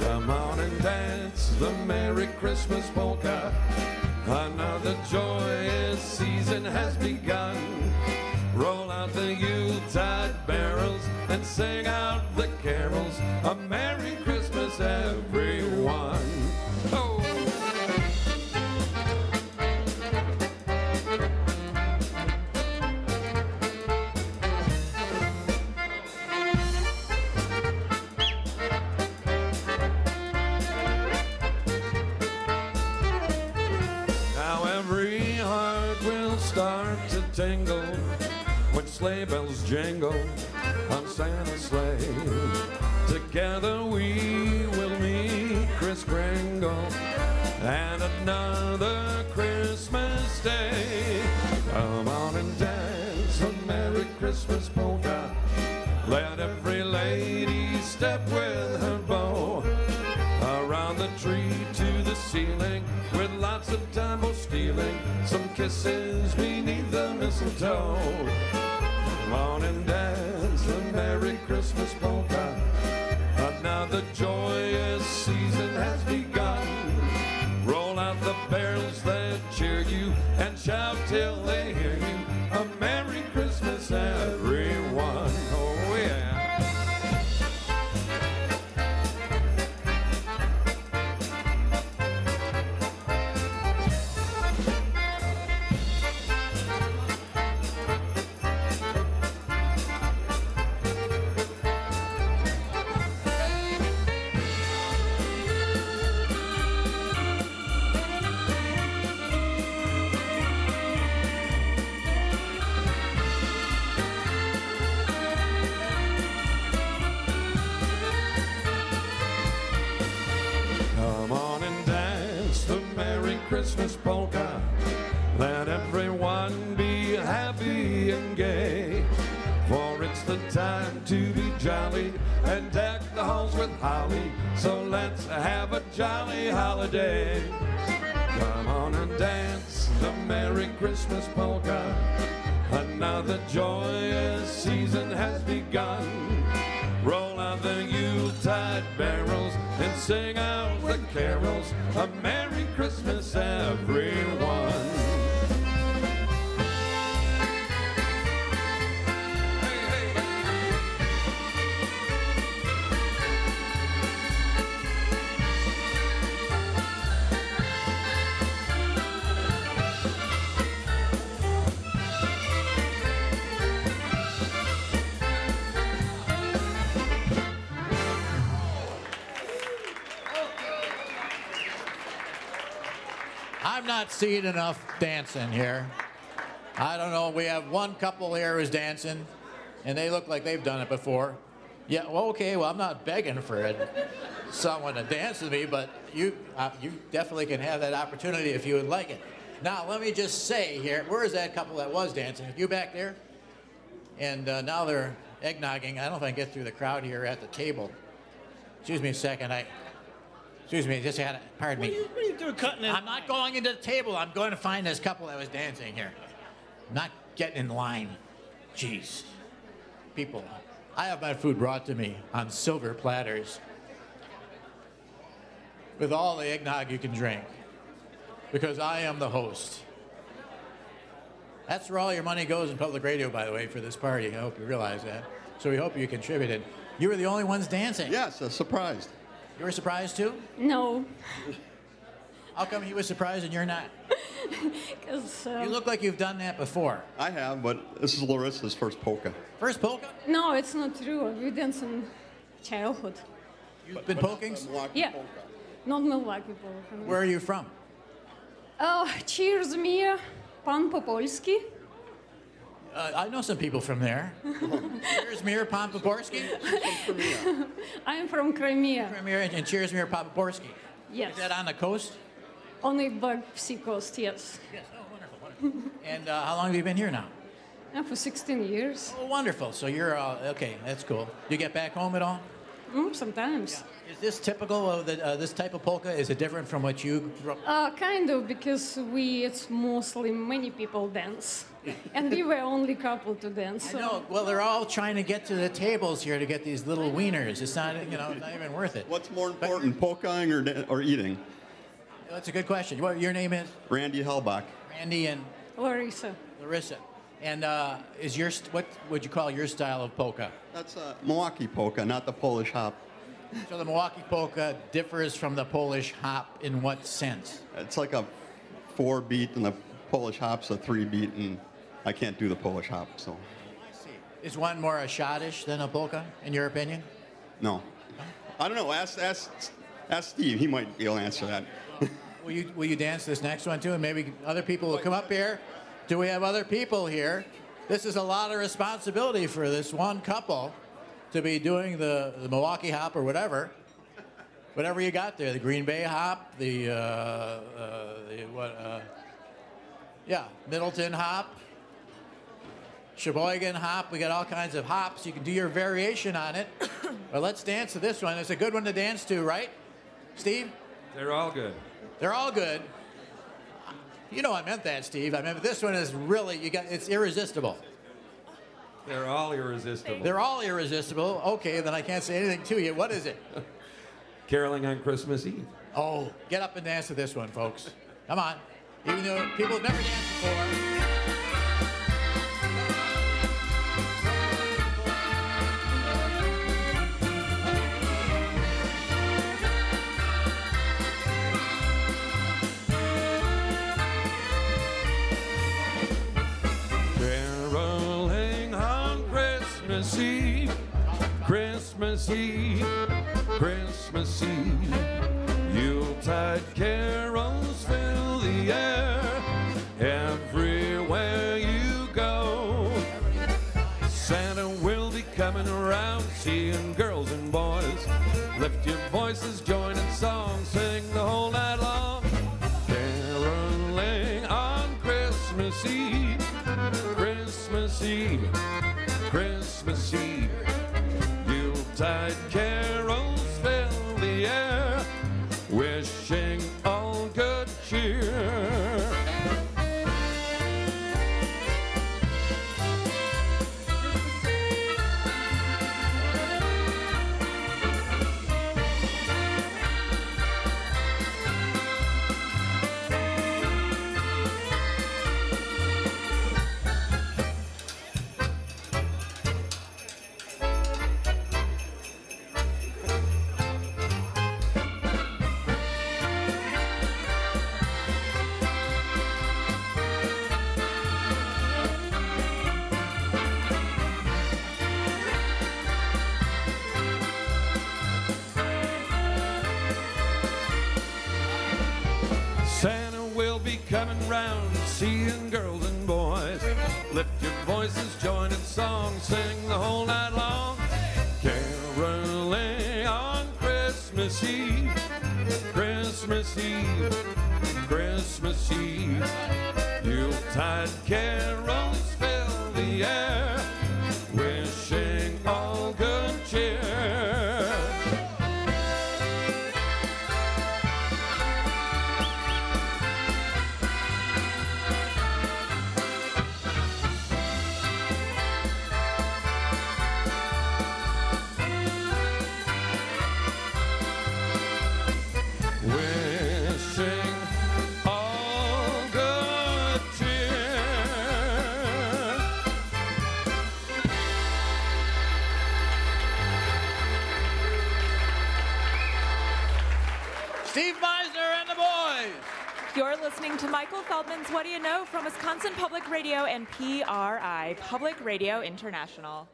Come on and dance the Merry Christmas polka. Another joyous season has begun. Roll out the Yuletide barrels and sing out the carols. A Merry Christmas, everyone. Start to tingle when sleigh bells jingle on Santa's sleigh. Together we will meet Kris Kringle and another Christmas day. Come on and dance a Merry Christmas polka. Let every lady step with her bow. Around the tree to the ceiling with time tumble stealing. Some kisses beneath the mistletoe. Come on and dance the Merry Christmas polka. Another joyous season has begun. Jolly and deck the halls with holly. So let's have a jolly holiday. Come on and dance the Merry Christmas polka. Another joyous season has begun. Roll out the Yuletide barrels and sing out the carols. A Merry Christmas, everyone. I'm not seeing enough dancing here. I don't know. We have one couple here who's dancing, and they look like they've done it before. Yeah, well, okay. Well, I'm not begging for it, someone to dance with me, but you, uh, you definitely can have that opportunity if you would like it. Now, let me just say here, where is that couple that was dancing? You back there? And uh, now they're eggnogging. I don't know if I can get through the crowd here at the table. Excuse me a second. I, excuse me, just had, pardon me. What are you doing cutting in? I'm not going into the table. I'm going to find this couple that was dancing here. I'm not getting in line. Jeez. People, I have my food brought to me on silver platters with all the eggnog you can drink because I am the host. That's where all your money goes in public radio, by the way, for this party. I hope you realize that. So we hope you contributed. You were the only ones dancing. Yes, uh, surprised. You were surprised too? No, How come he was surprised and you're not? because uh, You look like you've done that before. I have, but this is Larissa's first polka. First polka? no, it's not true. We dance in childhood. You've been poking? Yeah, not Milwaukee polka. Where are you from? Oh, cheers me, pan po-polski. Uh, I know some people from there. Cheers, Mir Pompaporsky. I'm from Crimea. Crimea and Cheers, Mir Pompaporsky. Yes. Is that on the coast? Only Sea coast, yes. Yes. Oh, wonderful, wonderful. and uh, how long have you been here now? Yeah, for 16 years. Oh, wonderful. So you're uh, okay. That's cool. You get back home at all? Mm, sometimes. Is this typical of the, uh, this type of polka? Is it different from what you grew up? Uh, kind of, because we, it's mostly many people dance. and we were only couple to dance. I So. know. Well, they're all trying to get to the tables here to get these little wieners. It's not, you know, it's not even worth it. What's more important, polkaing or, or eating? That's a good question. What your name is? Randy Hellbach. Randy and Larissa. Larissa. And uh, is your st- what would you call your style of polka? That's a Milwaukee polka, not the Polish hop. So the Milwaukee polka differs from the Polish hop in what sense? It's like a four beat, and the Polish hop's a three beat, and I can't do the Polish hop, so Is one more a schottische than a polka, in your opinion? no. I don't know. Ask, ask, ask Steve. He might be able to answer that. Will you will you dance this next one too, and maybe other people will come up here? Do we have other people here? This is a lot of responsibility for this one couple to be doing the, the Milwaukee hop or whatever, whatever you got there, the Green Bay hop, the, uh, uh, the what? Uh, yeah, Middleton hop. Sheboygan hop. We got all kinds of hops. You can do your variation on it. but let's dance to this one. It's a good one to dance to, right? Steve? They're all good. They're all good. You know I meant that, Steve. I mean, this one is really you got it's irresistible. They're all irresistible. They're all irresistible. Okay, then I can't say anything to you. What is it? Caroling on Christmas Eve. Oh, get up and dance to this one, folks. Come on. Even though people have never danced before. Christmas Eve, Christmas Eve. Yuletide carols fill the air everywhere you go. Santa will be coming around, seeing girls and boys. Lift your voices, join in song, sing the whole night long. Caroling on Christmas Eve, Christmas Eve, Yuletide round, seeing girls and boys. Lift your voices, join in song, sing the whole night long. Caroling on Christmas Eve, Christmas Eve, Christmas Eve. Yuletide carols fill the air, listening to Michael Feldman's What Do You Know from Wisconsin Public Radio and PRI, Public Radio International.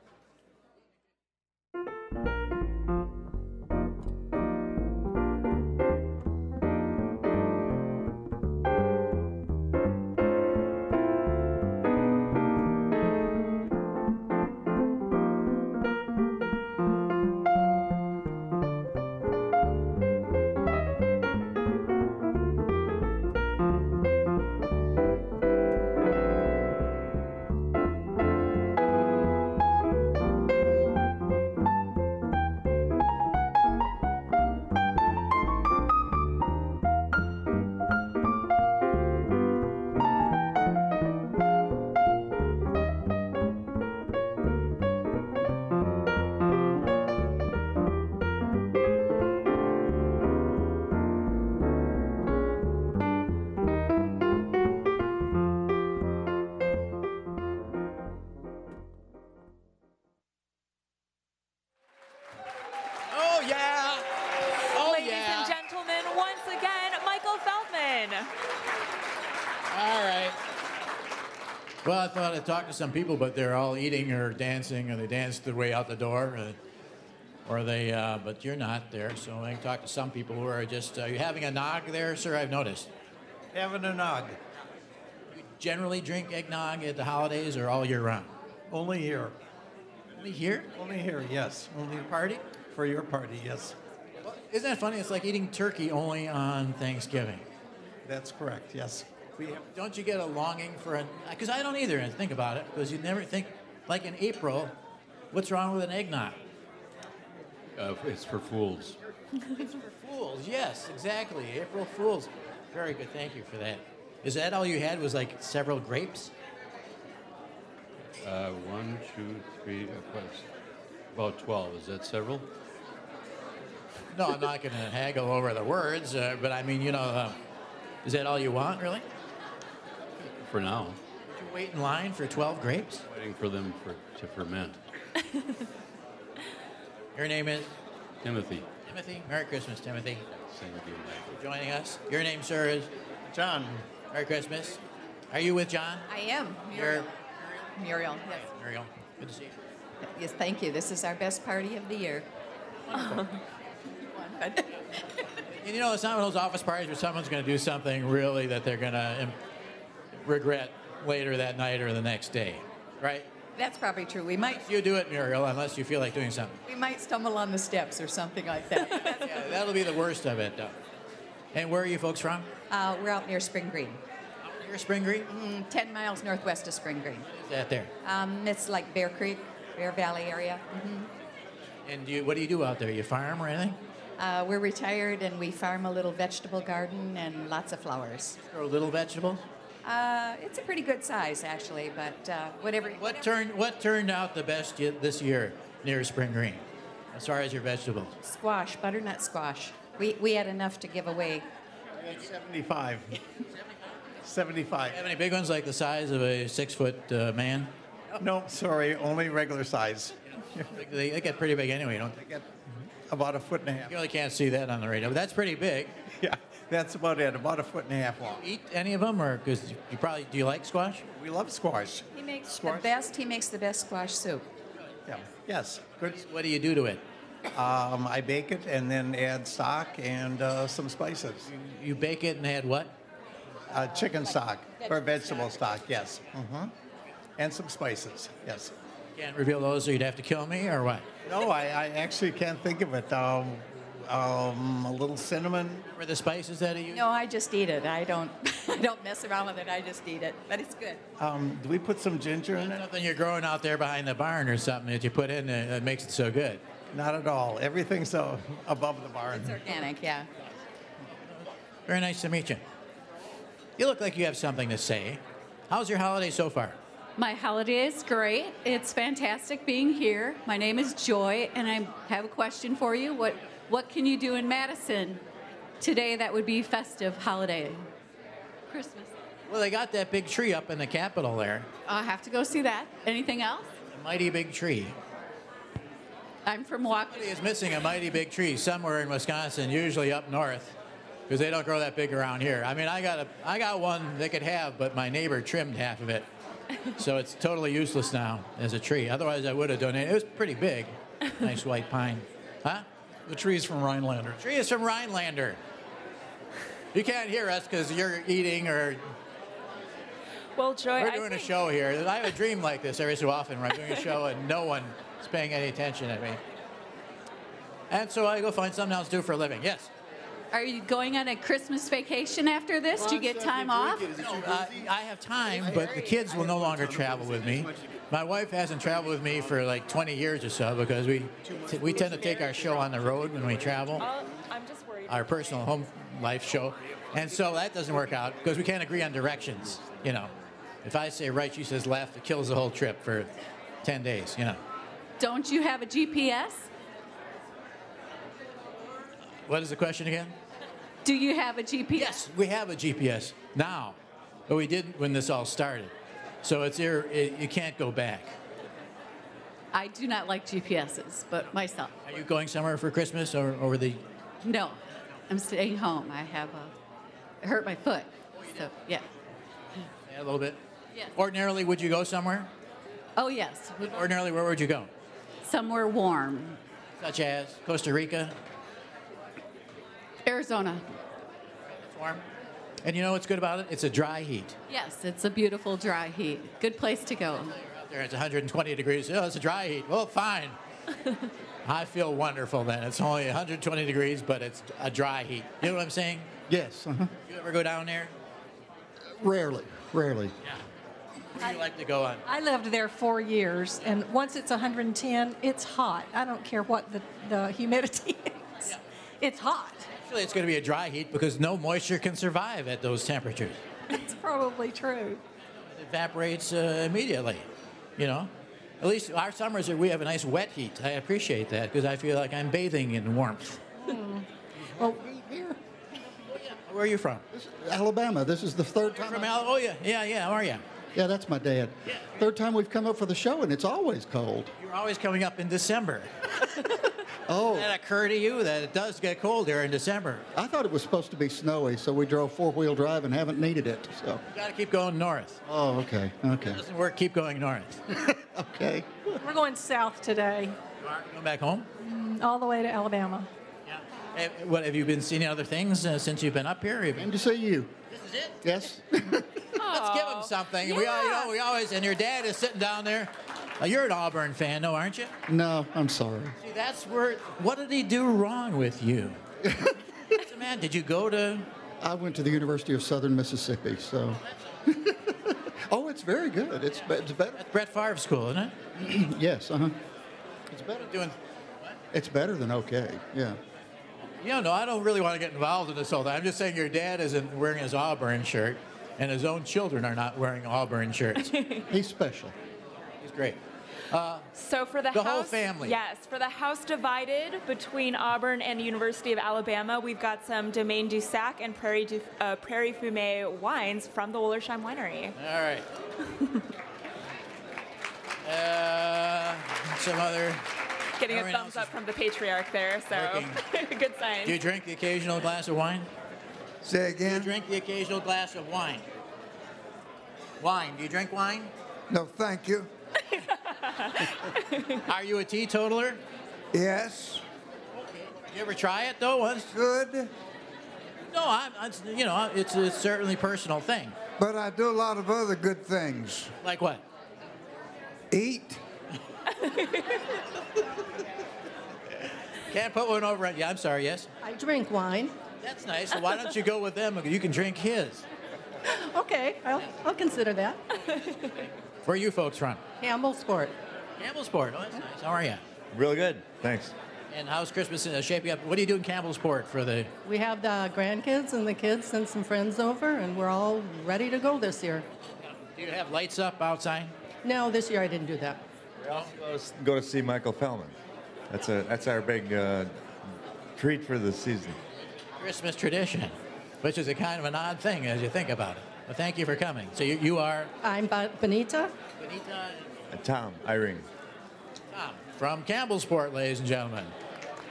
Well, I thought I'd talk to some people, but they're all eating or dancing, or they danced their way out the door, uh, or they. Uh, but you're not there, so I can talk to some people who are just. Uh, you having a nog there, sir? I've noticed. Having a nog. You generally drink eggnog at the holidays or all year round? Only here. Only here? Only here, yes. Only a party? For your party, yes. Isn't that funny? It's like eating turkey only on Thanksgiving. That's correct, yes. Don't you get a longing for a? Because I don't either. And think about it, because you never think, like in April, what's wrong with an eggnog? Uh, it's for fools. it's for fools. Yes, exactly. April Fools. Very good. Thank you for that. Is that all you had? Was like several grapes? Uh, one, two, three, uh, about 12. Is that several? No, I'm not going to haggle over the words, uh, but I mean, you know, uh, is that all you want, really? For now. Would you wait in line for 12 grapes? Waiting for them for, to ferment. Your name is Timothy. Timothy. Merry Christmas, Timothy. Same with you. For joining us. Your name, sir, is John. Merry Christmas. Are you with John? I am. You're Muriel. Yes. Muriel. Good to see you. Yes, thank you. This is our best party of the year. And you know, it's not one of those office parties where someone's going to do something really that they're going to regret later that night or the next day, right? That's probably true. We might You do it, Muriel, unless you feel like doing something. we might stumble on the steps or something like that. Yeah, that'll be the worst of it, though. And where are you folks from? uh, we're out near Spring Green. Near Spring Green? Mm, Ten miles northwest of Spring Green. Is that there? Um, it's like Bear Creek, Bear Valley area. hmm And you, what do you do out there? You farm or anything? Uh, we're retired and we farm a little vegetable garden and lots of flowers. Grow little vegetables? Uh, it's a pretty good size actually, but uh, whatever. What turned What turned out the best y- this year near Spring Green, as far as your vegetables? Squash, butternut squash. We, we had enough to give away. 75. 75. Have any big ones like the size of a six foot uh, man? No, sorry, only regular size. They, they get pretty big anyway, don't they? Get about a foot and a half. You really can't see that on the radio, but that's pretty big. Yeah, that's about it, about a foot and a half long. Eat any of them, or because you probably do you like squash? We love squash. He makes Squash? the best. He makes the best squash soup. Yeah. Yes, good. What do you do to it? Um, I bake it and then add stock and uh, some spices. You bake it and add what? Uh, chicken stock or vegetable stock, yes. hmm And some spices, yes. Can't reveal those, or you'd have to kill me, or what? No, I, I actually can't think of it. Um, um, a little cinnamon. Remember the spices that you? No, I just eat it. I don't. I don't mess around with it. I just eat it. But it's good. Um, do we put some ginger in it? Something you're growing out there behind the barn, or something that you put in there that makes it so good. Not at all. Everything's so above the barn. It's organic. Yeah. Very nice to meet you. You look like you have something to say. How's your holiday so far? My holiday is great. It's fantastic being here. My name is Joy, and I have a question for you. What what can you do in Madison today that would be festive holiday? Christmas. Well, they got that big tree up in the Capitol there. I'll have to go see that. Anything else? A mighty big tree. I'm from Milwaukee. Somebody is missing a mighty big tree somewhere in Wisconsin, usually up north, because they don't grow that big around here. I mean, I got a, I got one they could have, but my neighbor trimmed half of it, so it's totally useless now as a tree. Otherwise, I would have donated. It was pretty big, nice white pine. Huh? The tree's from Rhinelander. The tree is from Rhinelander. You can't hear us because you're eating or Well, Joy, we're I doing a show here. I have a dream like this every so often where I'm doing a show and no one is paying any attention at me. And so I go find something else to do for a living. Yes. Are you going on a Christmas vacation after this? Do you get time off? I, I have time, but the kids will no longer travel with me. My wife hasn't traveled with me for like 20 years or so because we t- we tend to take our show on the road when we travel, I'm just worried. our personal home life show, and so that doesn't work out because we can't agree on directions. You know, if I say right, she says left, it kills the whole trip for 10 days. You know. Don't you have a GPS? What is the question again? Do you have a GPS? Yes, we have a GPS now, but we didn't when this all started. So it's ir- it, you can't go back. I do not like GPSs, but myself. Are you going somewhere for Christmas or over the? No, I'm staying home. I have a I hurt my foot. Oh, so yeah. Yeah, a little bit. Yes. Ordinarily, would you go somewhere? Oh yes. Ordinarily, where would you go? Somewhere warm. Such as Costa Rica, Arizona. warm. And you know what's good about it? It's a dry heat. Yes, it's a beautiful dry heat. Good place to go. Out there, it's 120 degrees. Oh, it's a dry heat. Well, fine. I feel wonderful then. It's only 120 degrees, but it's a dry heat. You know what I'm saying? Yes. uh-huh. You ever go down there? Rarely, rarely. Where do you like to go on? I lived there four years, and once it's 110, it's hot. I don't care what the, the humidity is. It's hot. Actually, it's going to be a dry heat because no moisture can survive at those temperatures. It's probably true. It evaporates uh, immediately, you know. At least our summers are we have a nice wet heat. I appreciate that because I feel like I'm bathing in warmth. Hmm. Well, here, Where are you from? Alabama. This is the third time. From Al- oh yeah, yeah, yeah. How are you? Yeah, that's my dad. Third time we've come up for the show, and it's always cold. You're always coming up in December. Oh. Did that occur to you that it does get cold here in December? I thought it was supposed to be snowy, so we drove four-wheel drive and haven't needed it. So. You got to keep going north. Oh, okay, okay, It doesn't work. Keep going north. okay. We're going south today, Going back home. mm, all the way to Alabama. Eh, What have you been seeing other things uh, since you've been up here? Have you- And to see you. This is it. Yes. Let's give him something. We, all, you know, we always, and your dad is sitting down there. You're an Auburn fan, no, aren't you? No, I'm sorry. See, that's where. What did he do wrong with you? Man? Did you go to? I went to the University of Southern Mississippi, so. oh, it's very good. It's, it's better. That's Brett Favre's school, isn't it? yes, uh huh. It's better. Doing. It's better than okay. Yeah. You know, no, I don't really want to get involved in this whole thing. I'm just saying your dad isn't wearing his Auburn shirt, and his own children are not wearing Auburn shirts. He's special. He's great. Uh, So for the, The house, whole family. Yes, for the house divided between Auburn and the University of Alabama, we've got some Domaine du Sac and Prairie du, uh, Prairie Fumé wines from the Wollersheim Winery. all right. Uh, some other. Getting a thumbs up from the patriarch there, so good sign. Do you drink the occasional glass of wine? Say again. Do you again? drink the occasional glass of wine? Wine. Do you drink wine? No, thank you. Are you a teetotaler? Yes. You ever try it though once? Good. No, I'm, I'm you know, it's a certainly personal thing. But I do a lot of other good things. Like what? Eat. Can't put one over on you. I'm sorry. Yes. I drink wine. That's nice. So why don't you go with them? You can drink his. Okay, I'll, I'll consider that. Where are you folks from? Campbell Sport. Campbellsport. Oh, that's nice. How are you? Really good. Thanks. And how's Christmas uh, shaping up? What do you do in Campbellsport for the? We have the grandkids and the kids and some friends over, and we're all ready to go this year. Do you have lights up outside? No, this year I didn't do that. We also go to, go to see Michael Feldman. That's a that's our big uh, treat for the season. Christmas tradition, which is a kind of an odd thing as you think about it. But thank you for coming. So you, you are I'm Ba- Benita. Benita Uh, Tom Irene. Tom from Campbellsport, ladies and gentlemen.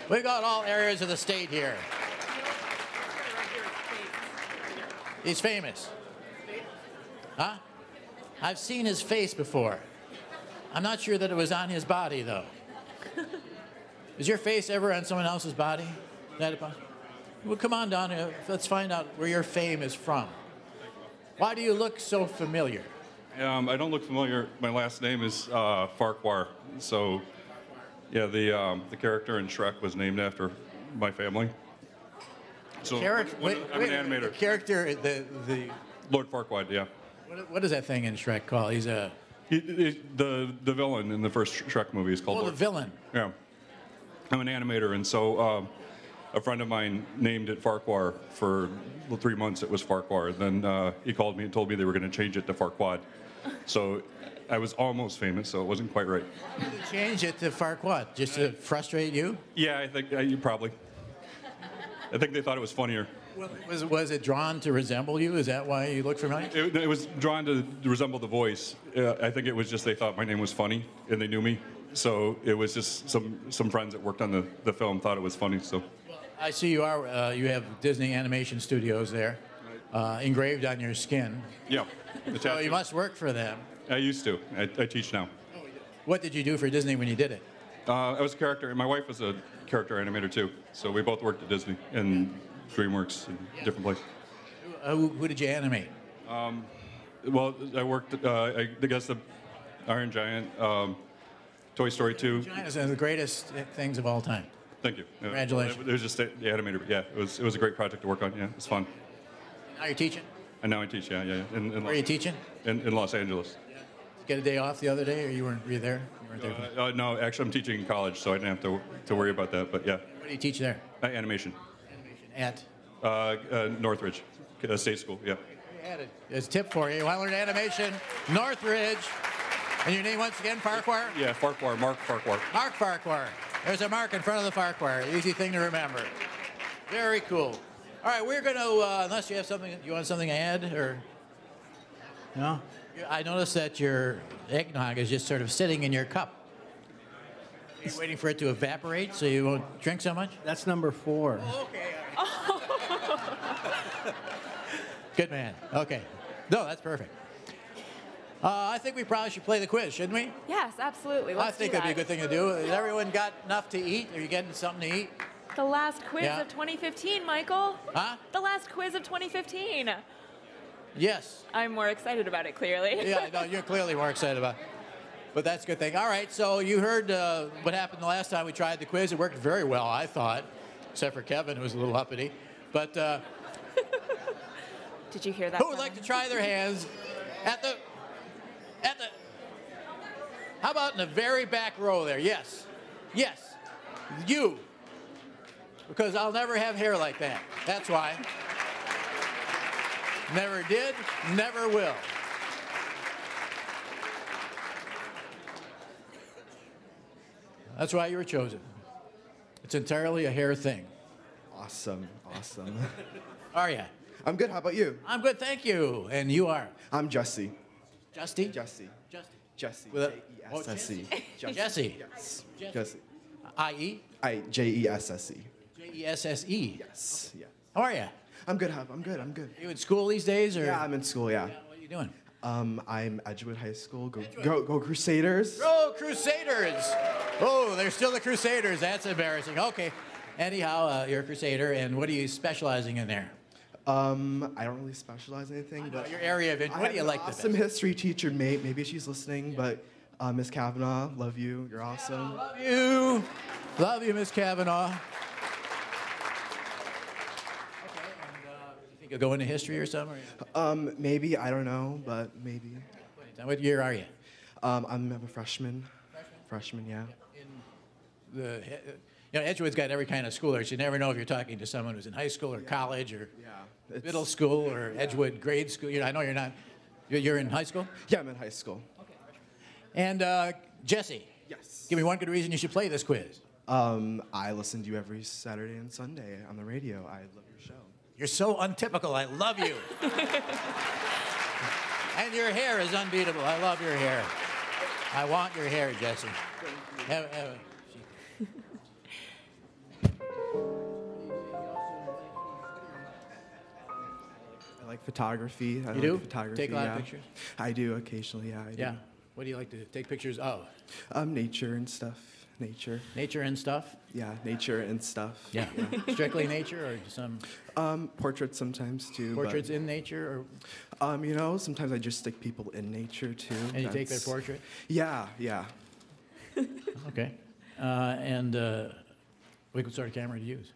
We've got all areas of the state here. He's famous. Huh? I've seen his face before. I'm not sure that it was on his body, though. Is your face ever on someone else's body? That Well, come on down here. Let's find out where your fame is from. Why do you look so familiar? Um, I don't look familiar. My last name is uh, Farquhar. So, yeah, the um, the character in Shrek was named after my family. So when- wait, I'm wait, an animator. The character, the the Lord Farquaad, yeah. what, what is that thing in Shrek called? He's a He, he- the the villain in the first Shrek movie is called. oh, the villain. Yeah, I'm an animator, and so um, a friend of mine named it Farquhar for the three months. It was Farquhar. Then uh, he called me and told me they were going to change it to Farquaad. So I was almost famous, so it wasn't quite right. Change it to Farquaad just to frustrate you. Yeah, I think uh, you probably. I think they thought it was funnier. Was was it drawn to resemble you? Is that why you look familiar? It, it was drawn to resemble the voice. Uh, I think it was just they thought my name was funny and they knew me. So it was just some some friends that worked on the, the film thought it was funny. So I see you are. Uh, you have Disney Animation Studios there, uh, engraved on your skin. yeah, So you must work for them. I used to. I, I teach now. What did you do for Disney when you did it? Uh, I was a character, and my wife was a character animator too. So we both worked at Disney and DreamWorks and different places. Uh, who, who did you animate? Um, well, I worked. Uh, I guess the Iron Giant, um, Toy Story 2. Giant is one of the greatest things of all time. Thank you. Congratulations. It was just the animator. Yeah, it was it was a great project to work on. Yeah, it was fun. Now you're teaching. And now I teach, yeah, yeah. yeah. In, in Where are you teaching? In, in Los Angeles. Get a day off the other day, or you weren't were you there? You weren't there. Uh, uh, no, actually, I'm teaching in college, so I didn't have to, to worry about that, but yeah. What do you teach there? Uh, animation. At? Uh, uh, Northridge uh, State School, yeah. Added. There's a tip for you. You want to learn animation? Northridge. And your name once again, Farquhar? Yeah, Farquhar, Mark Farquhar. Mark Farquhar. There's a mark in front of the Farquhar. Easy thing to remember. Very cool. All right, we're going to, uh, unless you have something, you want something to add, or? No? I noticed that your eggnog is just sort of sitting in your cup. You're waiting for it to evaporate so you won't drink so much? That's number four. Okay. Good man. Okay. No, that's perfect. Uh, I think we probably should play the quiz, shouldn't we? Yes, absolutely. Let's I think that'd be a good thing to do. Has everyone got enough to eat? Are you getting something to eat? The last quiz Yeah. of 2015, Michael. Huh? The last quiz of 2015. Yes. I'm more excited about it, clearly. Yeah, no, you're clearly more excited about it. But that's a good thing. All right, so you heard uh, what happened the last time we tried the quiz. It worked very well, I thought, except for Kevin, who was a little uppity. But uh, Did you hear that? who would like to try their hands at the at the? How about in the very back row there? Yes, yes, you. Because I'll never have hair like that. That's why. Never did, never will. That's why you were chosen. It's entirely a hair thing. Awesome, awesome. How Are you? I'm good. How about you? I'm good, thank you. And you are? I'm Jesse. Justy? Jesse. Justy. Jesse. With a- J-E-S-S-E. Jesse. Jesse. Yes. Jesse. Jesse. I.E.? I J E S S E. J E S S E. Yes. Yeah. How are you? I'm good. How- I'm good. I'm good. You in school these days, or? Yeah, I'm in school. Yeah. What are you doing? Um, I'm Edgewood High School. Go, go, go Crusaders. Go Crusaders! Oh, they're still the Crusaders. That's embarrassing. Okay. Anyhow, uh, you're a Crusader, and what are you specializing in there? Um, I don't really specialize in anything, but your area of in- I what do you like the Awesome history teacher, mate. Maybe she's listening, but uh, Miss Kavanaugh, love you. You're awesome. Love you. Love you, Miss Kavanaugh. Okay, and uh, you think you'll go into history or something? Or Um, maybe I don't know, but maybe. What year are you? Um, I'm a freshman. Freshman, yeah. the, you know, Edgewood's got every kind of school there. So you never know if you're talking to someone who's in high school or college or middle school or Edgewood grade school. You know, I know you're not. You're, you're in high school. Yeah, I'm in high school. Okay. And uh, Jesse. Yes. Give me one good reason you should play this quiz. Um, I listen to you every Saturday and Sunday on the radio. I love your show. You're so untypical. I love you. and your hair is unbeatable. I love your hair. I want your hair, Jesse. Have- have- like photography. I You like do? Photography. Take a lot of pictures? I do occasionally. Yeah. I do. yeah. What do you like to take pictures of? Um, nature and stuff. Nature. Nature and stuff. Yeah, nature and stuff. Yeah. Strictly nature or some Um, portraits sometimes too. portraits in nature or Um, you know, sometimes I just stick people in nature too. And you take their portrait? Yeah, yeah. Okay. Uh, and uh, what sort of camera do you use?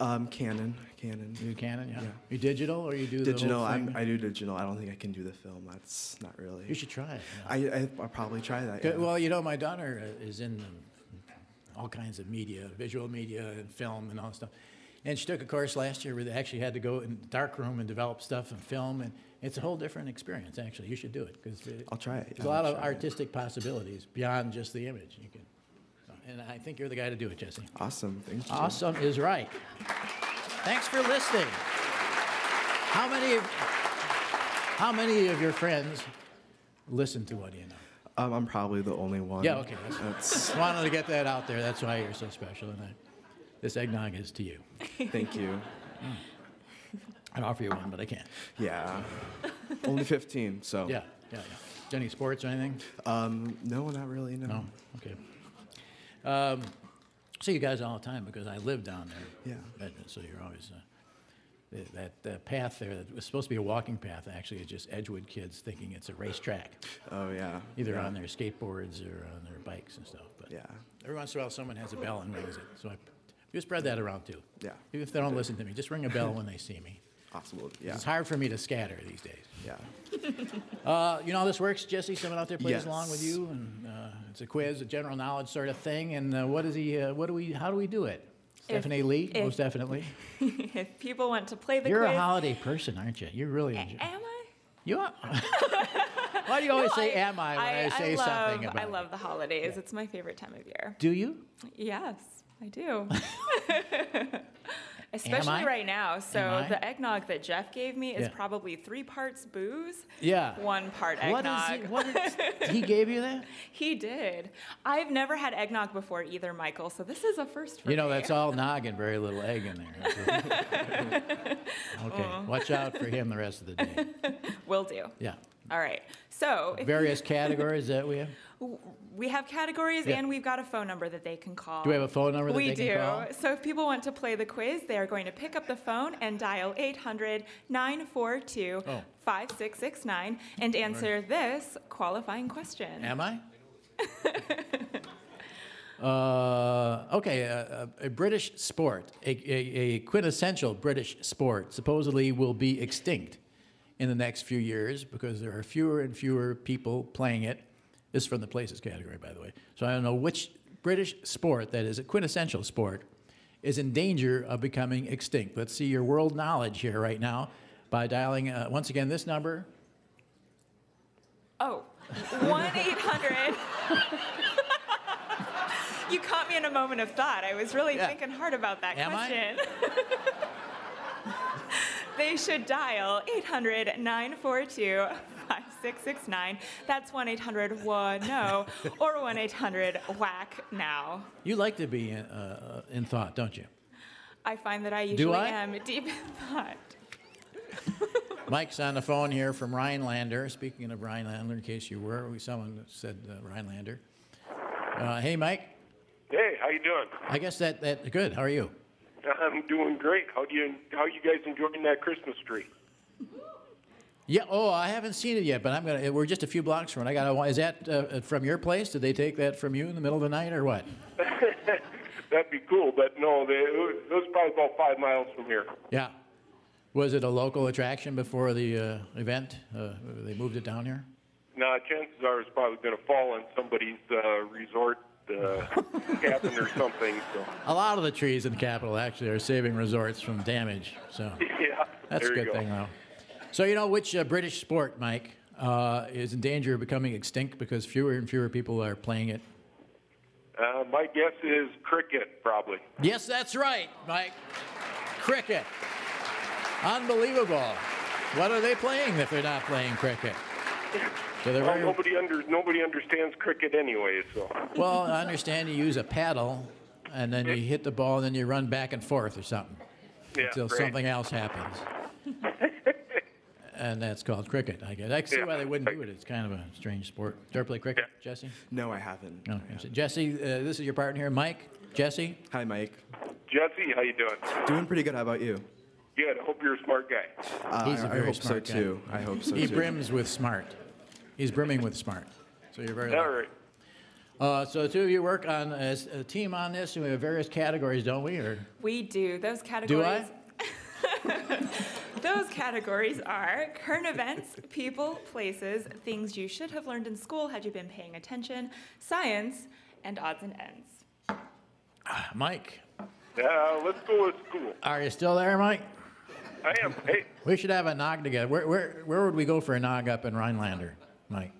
Um, Canon, Canon. You do Canon, yeah. Yeah. You digital or you do the digital? I do digital. I don't think I can do the film. That's not really. You should try it. I, I I'll probably try that. Yeah. Well, you know, my daughter uh, is in all kinds of media, visual media and film and all that stuff. And she took a course last year where they actually had to go in the dark room and develop stuff and film, and it's a whole different experience. Actually, you should do it because I'll try it. There's a I'll lot of try it. artistic possibilities beyond just the image. You can, and I think you're the guy to do it, Jesse. Awesome. Thank you. Awesome is right. Thanks for listening. How many of, how many of your friends listen to What Do You Know? Um, I'm probably the only one. Yeah, okay. That's, That's, wanted to get that out there. That's why you're so special. And I, this eggnog is to you. thank you. I'd offer you one, but I can't. Yeah. only 15. So. Yeah, yeah, yeah. Any sports or anything? Um, no, not really. No. No. Okay. Um, see you guys all the time because I live down there. Yeah. So you're always uh, that that path there that was supposed to be a walking path. Actually, is just Edgewood kids thinking it's a racetrack. Oh yeah. Either yeah. on their skateboards or on their bikes and stuff. But Yeah. every once in a while, someone has a bell and rings it. So I you spread that around too. Yeah. Even if they don't listen to me, just ring a bell when they see me. Possible, yeah. It's hard for me to scatter these days. Yeah. Uh, you know how this works, Jesse? Someone out there plays Yes. along with you, and uh, it's a quiz, a general knowledge sort of thing. And uh, what is he? Uh, what do we? How do we do it? If- Stephanie Lee, if- most definitely. if people want to play the game. You're quiz, a holiday person, aren't you? You're really. enjoy- am I? You are. Why do you always No, say "am I" when I, say love, something about? I it? love the holidays. It's my favorite time of year. Do you? Yes, I do. Especially right now. So the eggnog that Jeff gave me is Yeah. probably three parts booze, Yeah. one part What is eggnog. it- what is- he gave you that? He did. I've never had eggnog before either, Michael. So this is a first for You know, me. that's all nog and very little egg in there. okay, watch out for him the rest of the day. Will do. Yeah. All right. So Various categories that we have. we have categories Yeah. and we've got a phone number that they can call. Do we have a phone number that we they can call? We do. So if people want to play the quiz, they are going to pick up the phone and dial 800 942 Oh. 5669 and answer this qualifying question. Am I? Uh, okay, a, a, a British sport, a, a, a quintessential British sport, supposedly will be extinct in the next few years because there are fewer and fewer people playing it. This is from the places category, by the way. So I don't know which British sport that is a quintessential sport is in danger of becoming extinct. Let's see your world knowledge here right now by dialing uh, once again this number. Oh, 1 800. you caught me in a moment of thought. I was really Yeah. thinking hard about that Am I? question. they should dial 800 942 5669. That's 1 800 no or 1 800 whack now. You like to be in, uh, in thought, don't you? I find that I usually I? am deep in thought. Mike's on the phone here from Rhinelander. Speaking of Rhinelander, in case you were, we someone said uh, Rhinelander. Uh, hey, Mike. Hey, how you doing? I guess that that good. How are you? I'm doing great. How do you how you guys enjoying that Christmas tree? Yeah. Oh, I haven't seen it yet, but I'm gonna. We're just a few blocks from it. I got. Is that uh, from your place? Did they take that from you in the middle of the night, or what? That'd be cool, but no, they, it was probably about five miles from here. Yeah. Was it a local attraction before the uh, event? Uh, they moved it down here. Now, chances are it's probably going to fall on somebody's uh, resort uh, cabin or something. So A lot of the trees in the capital actually are saving resorts from damage. So. yeah, That's a good go. thing, though. So, you know, which uh, British sport, Mike, uh, is in danger of becoming extinct because fewer and fewer people are playing it? Uh, my guess is cricket, probably. Yes, that's right, Mike. Cricket. Unbelievable. What are they playing if they're not playing cricket? So they're Well, very, nobody under nobody understands cricket anyway, so. well, I understand you use a paddle and then you hit the ball and then you run back and forth or something Yeah, until great. something else happens. and that's called cricket, I guess. I can see Yeah. why they wouldn't do it. It's kind of a strange sport. Do you ever play cricket, Jesse? No, I haven't. Okay. So Jesse, uh, this is your partner here, Mike. Jesse? Hi, Mike. Jesse, how you doing? Doing pretty good. How about you? Good. I hope you're a smart guy. Uh, He's a I- I very hope so smart guy. too. I hope so He too. brims with smart. He's brimming with smart. So you're very All lucky. right. Uh, so the two of you work on as a team on this, and we have various categories, don't we? Or We do. Those categories. do categories. I? Those categories are current events, people, places, things you should have learned in school had you been paying attention, science, and odds and ends. Mike, Uh, let's go with school. are you still there, Mike? I am. Hey, We should have a nog together. Where, where, where would we go for a nog up in Rhinelander, Mike?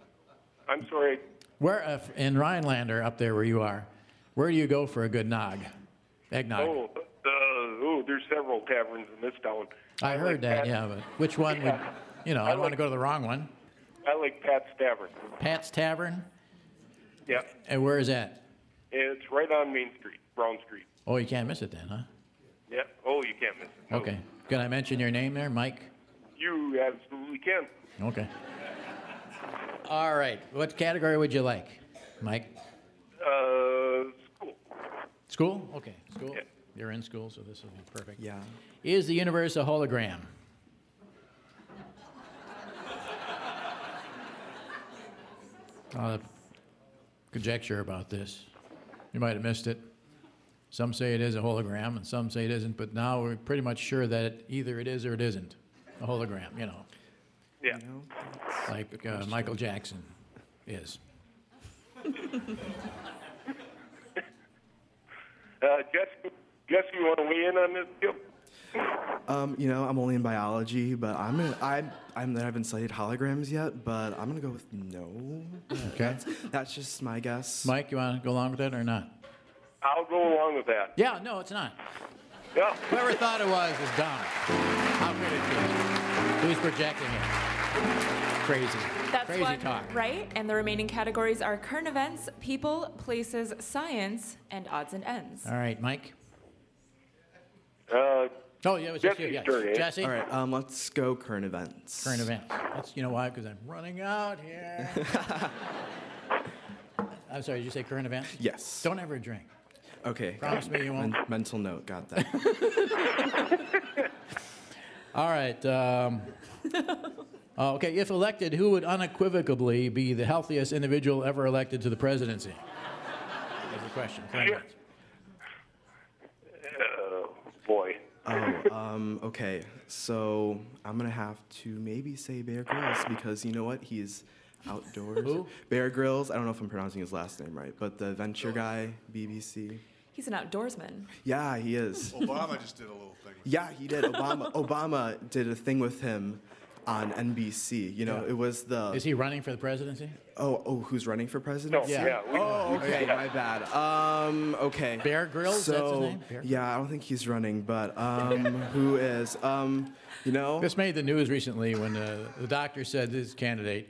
I'm sorry. Where uh, in Rhinelander, up there where you are, where do you go for a good nog? Eggnog. Oh, uh, oh, there's several taverns in this town. I heard that, Pat- yeah, but which one would, you know, I don't want to go to the wrong one. I like Pat's Tavern. Pat's Tavern? Yeah, And where is that? it's right on Main Street, Brown Street. Oh, you can't miss it then, huh? Yeah. Oh, you can't miss it. Okay. Can I mention your name there, Mike? You absolutely can. Okay. All right. What category would you like, Mike? Uh, school. School? Okay. School. You're in school, so this will be perfect. Yeah. Is the universe a hologram? Uh, conjecture about this. You might have missed it. Some say it is a hologram, and some say it isn't, but now we're pretty much sure that either it is or it isn't. a hologram, you know, Yeah. Like uh, Michael Jackson is. Uh, Jess, Jess, you want to weigh in on this? Yep. Um, you know, I'm only in biology, but I'm gonna, I I'm, I haven't studied holograms yet, but I'm gonna go with no. Okay. That's, that's just my guess. Mike, you want to go along with that or not? I'll go along with that. Yeah, no, it's not. Yeah. Whoever thought it was is dumb. How could it be? Who's projecting it? Crazy. That's Crazy one talk. right, and the remaining categories are current events, people, places, science, and odds and ends. All right, Mike. Uh, oh, yeah, it was just you. Yeah. turn, eh? Jesse. All right, um, let's go current events. Current events. That's you know why? Because I'm running out here. I'm sorry. Did you say current events? Yes. Don't ever drink. Okay. Promise me you won't. Men- mental note. Got that. All right. Um, uh, okay. If elected, who would unequivocally be the healthiest individual ever elected to the presidency? That's the question. Current events. Oh, boy. Oh, um, okay. So I'm gonna have to maybe say Bear Grylls because you know what? He's outdoors. Who? Bear Grylls. I don't know if I'm pronouncing his last name right, but the adventure guy, BBC. He's an outdoorsman. Yeah, he is. Obama just did a little thing. Yeah, he did. Obama. Obama did a thing with him on NBC. You know, Yeah. it was the. Is he running for the presidency? Oh, oh, who's running for president? No, Yeah. yeah, oh, okay, yeah. my bad. Um, okay. Bear Grylls, So, that's his name? Bear yeah, I don't think he's running, but um, who is? Um, you know. This made the news recently when uh, the doctor said this candidate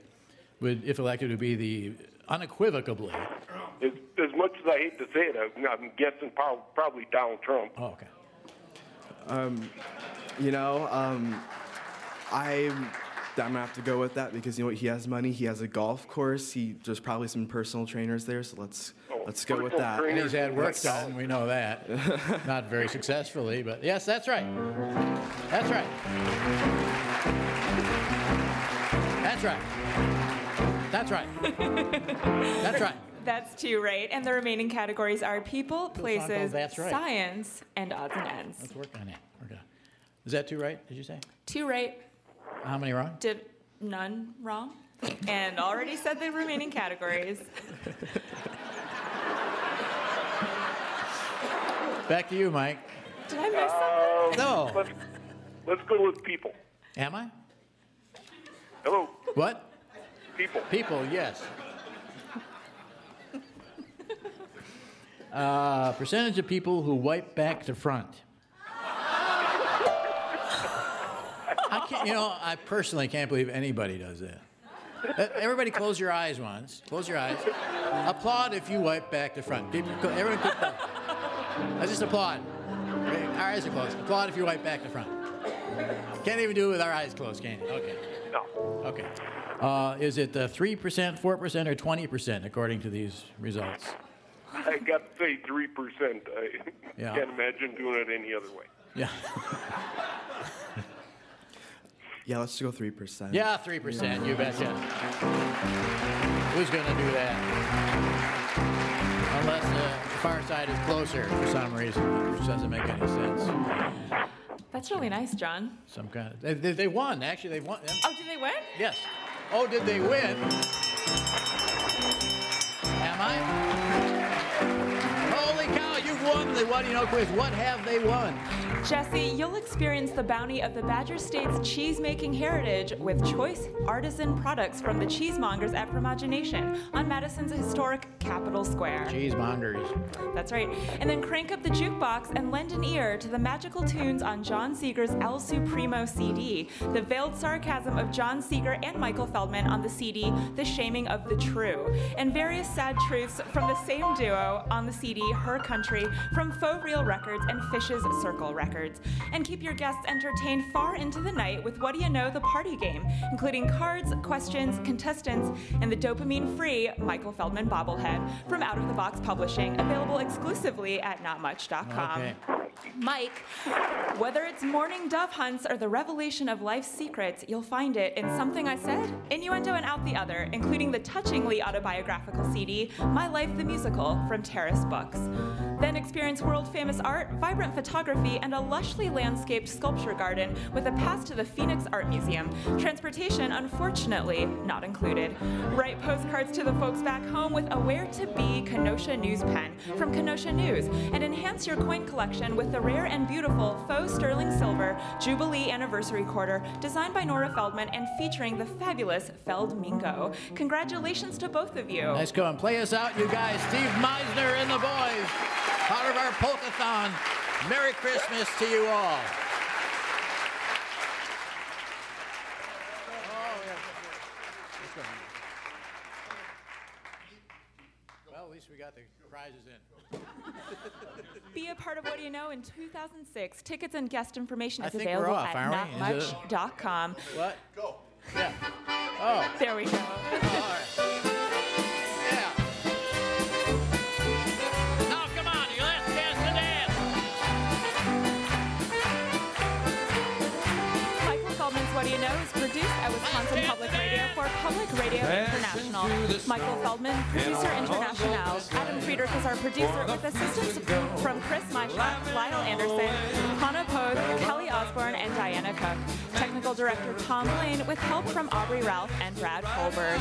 would, if elected, would be the unequivocally. As, as much as I hate to say it, I'm, I'm guessing probably Donald Trump. Oh, okay. Um, you know, um, I. I'm gonna have to go with that because you know what? He has money. He has a golf course. He there's probably some personal trainers there. So let's let's go with that. And he's had work Let's- done, we know that. Not very successfully, but yes, that's right. That's right. That's right. That's right. That's right. That's two right, and the remaining categories are people, places, that's right. science, and odds and ends. Let's work on it. Work on it. Is that two right, did you say? Two right, How many wrong? did none wrong, and already said the remaining categories. Back to you, Mike. Did I miss something? No. Let's, let's go with people. Am I? Hello, What? people. People, yes. Uh, percentage of people who wipe back to front. I can't, you know, I personally can't believe anybody does that. Everybody, close your eyes once. Close your eyes. Applaud if you wipe back to front. People, everyone, keep going. Let's just applaud. Okay, Our eyes are closed. Applaud if you wipe back to front. Can't even do it with our eyes closed, can you? Okay. No. Okay. Uh, is it uh, 3%, 4%, or 20% according to these results? I got to say 3%. I Yeah. can't imagine doing it any other way. Yeah. Yeah, let's go three percent. Yeah, 3%, you betcha. Who's going to do that? Unless uh, the far side is closer for some reason, which doesn't make any sense. That's really nice, John. Some kind of. They, they, they won, actually. They won. Oh, did they win? Yes. Oh, did they win? Am I? You've won the What Do You Know quiz. What have they won? Jesse, you'll experience the bounty of the Badger State's cheese-making heritage with choice artisan products from the cheesemongers at Fromagination on Madison's historic Capitol Square. Cheesemongers. That's right. And then crank up the jukebox and lend an ear to the magical tunes on John Seeger's El Supremo CD, the veiled sarcasm of John Seeger and Michael Feldman on the CD, The Shaming of the True, and various sad truths from the same duo on the CD, Her Country, from Faux Real Records and Fish's Circle Records. And keep your guests entertained far into the night with What Do You Know, the party game, including cards, questions, contestants, and the dopamine free Michael Feldman bobblehead from Out of the Box Publishing, available exclusively at notmuch.com. Okay. Mike, whether it's mourning dove hunts or the revelation of life's secrets, you'll find it in Something I Said, Innuendo, and Out the Other, including the touchingly autobiographical CD, My Life the Musical, from Terrace Books. Then experience world famous art, vibrant photography, and a lushly landscaped sculpture garden with a pass to the Phoenix Art Museum. Transportation, unfortunately, not included. Write postcards to the folks back home with a Where to Be Kenosha News pen from Kenosha News and enhance your coin collection with the rare and beautiful faux sterling silver Jubilee Anniversary Quarter designed by Nora Feldman and featuring the fabulous Feld Mingo. Congratulations to both of you. Let's go and play us out, you guys. Steve Meisner and the boys. Part of our Polkathon. Merry Christmas to you all. Well, at least we got the prizes in. Be a part of What Do You Know in 2006. Tickets and guest information I is think we're available off, at aren't we? Is it- notmuch.com. What? Go. Yeah. Oh. There we go. Now, Know is produced at Wisconsin Public Radio for Public Radio International. Michael Feldman, producer international. Adam Friedrich is our producer with assistance from Chris Myshak, Lyle Anderson, Hannah Pogue, Kelly Osborne, and Diana Cook. Technical director Tom Lane with help from Aubrey Ralph and Brad Holberg.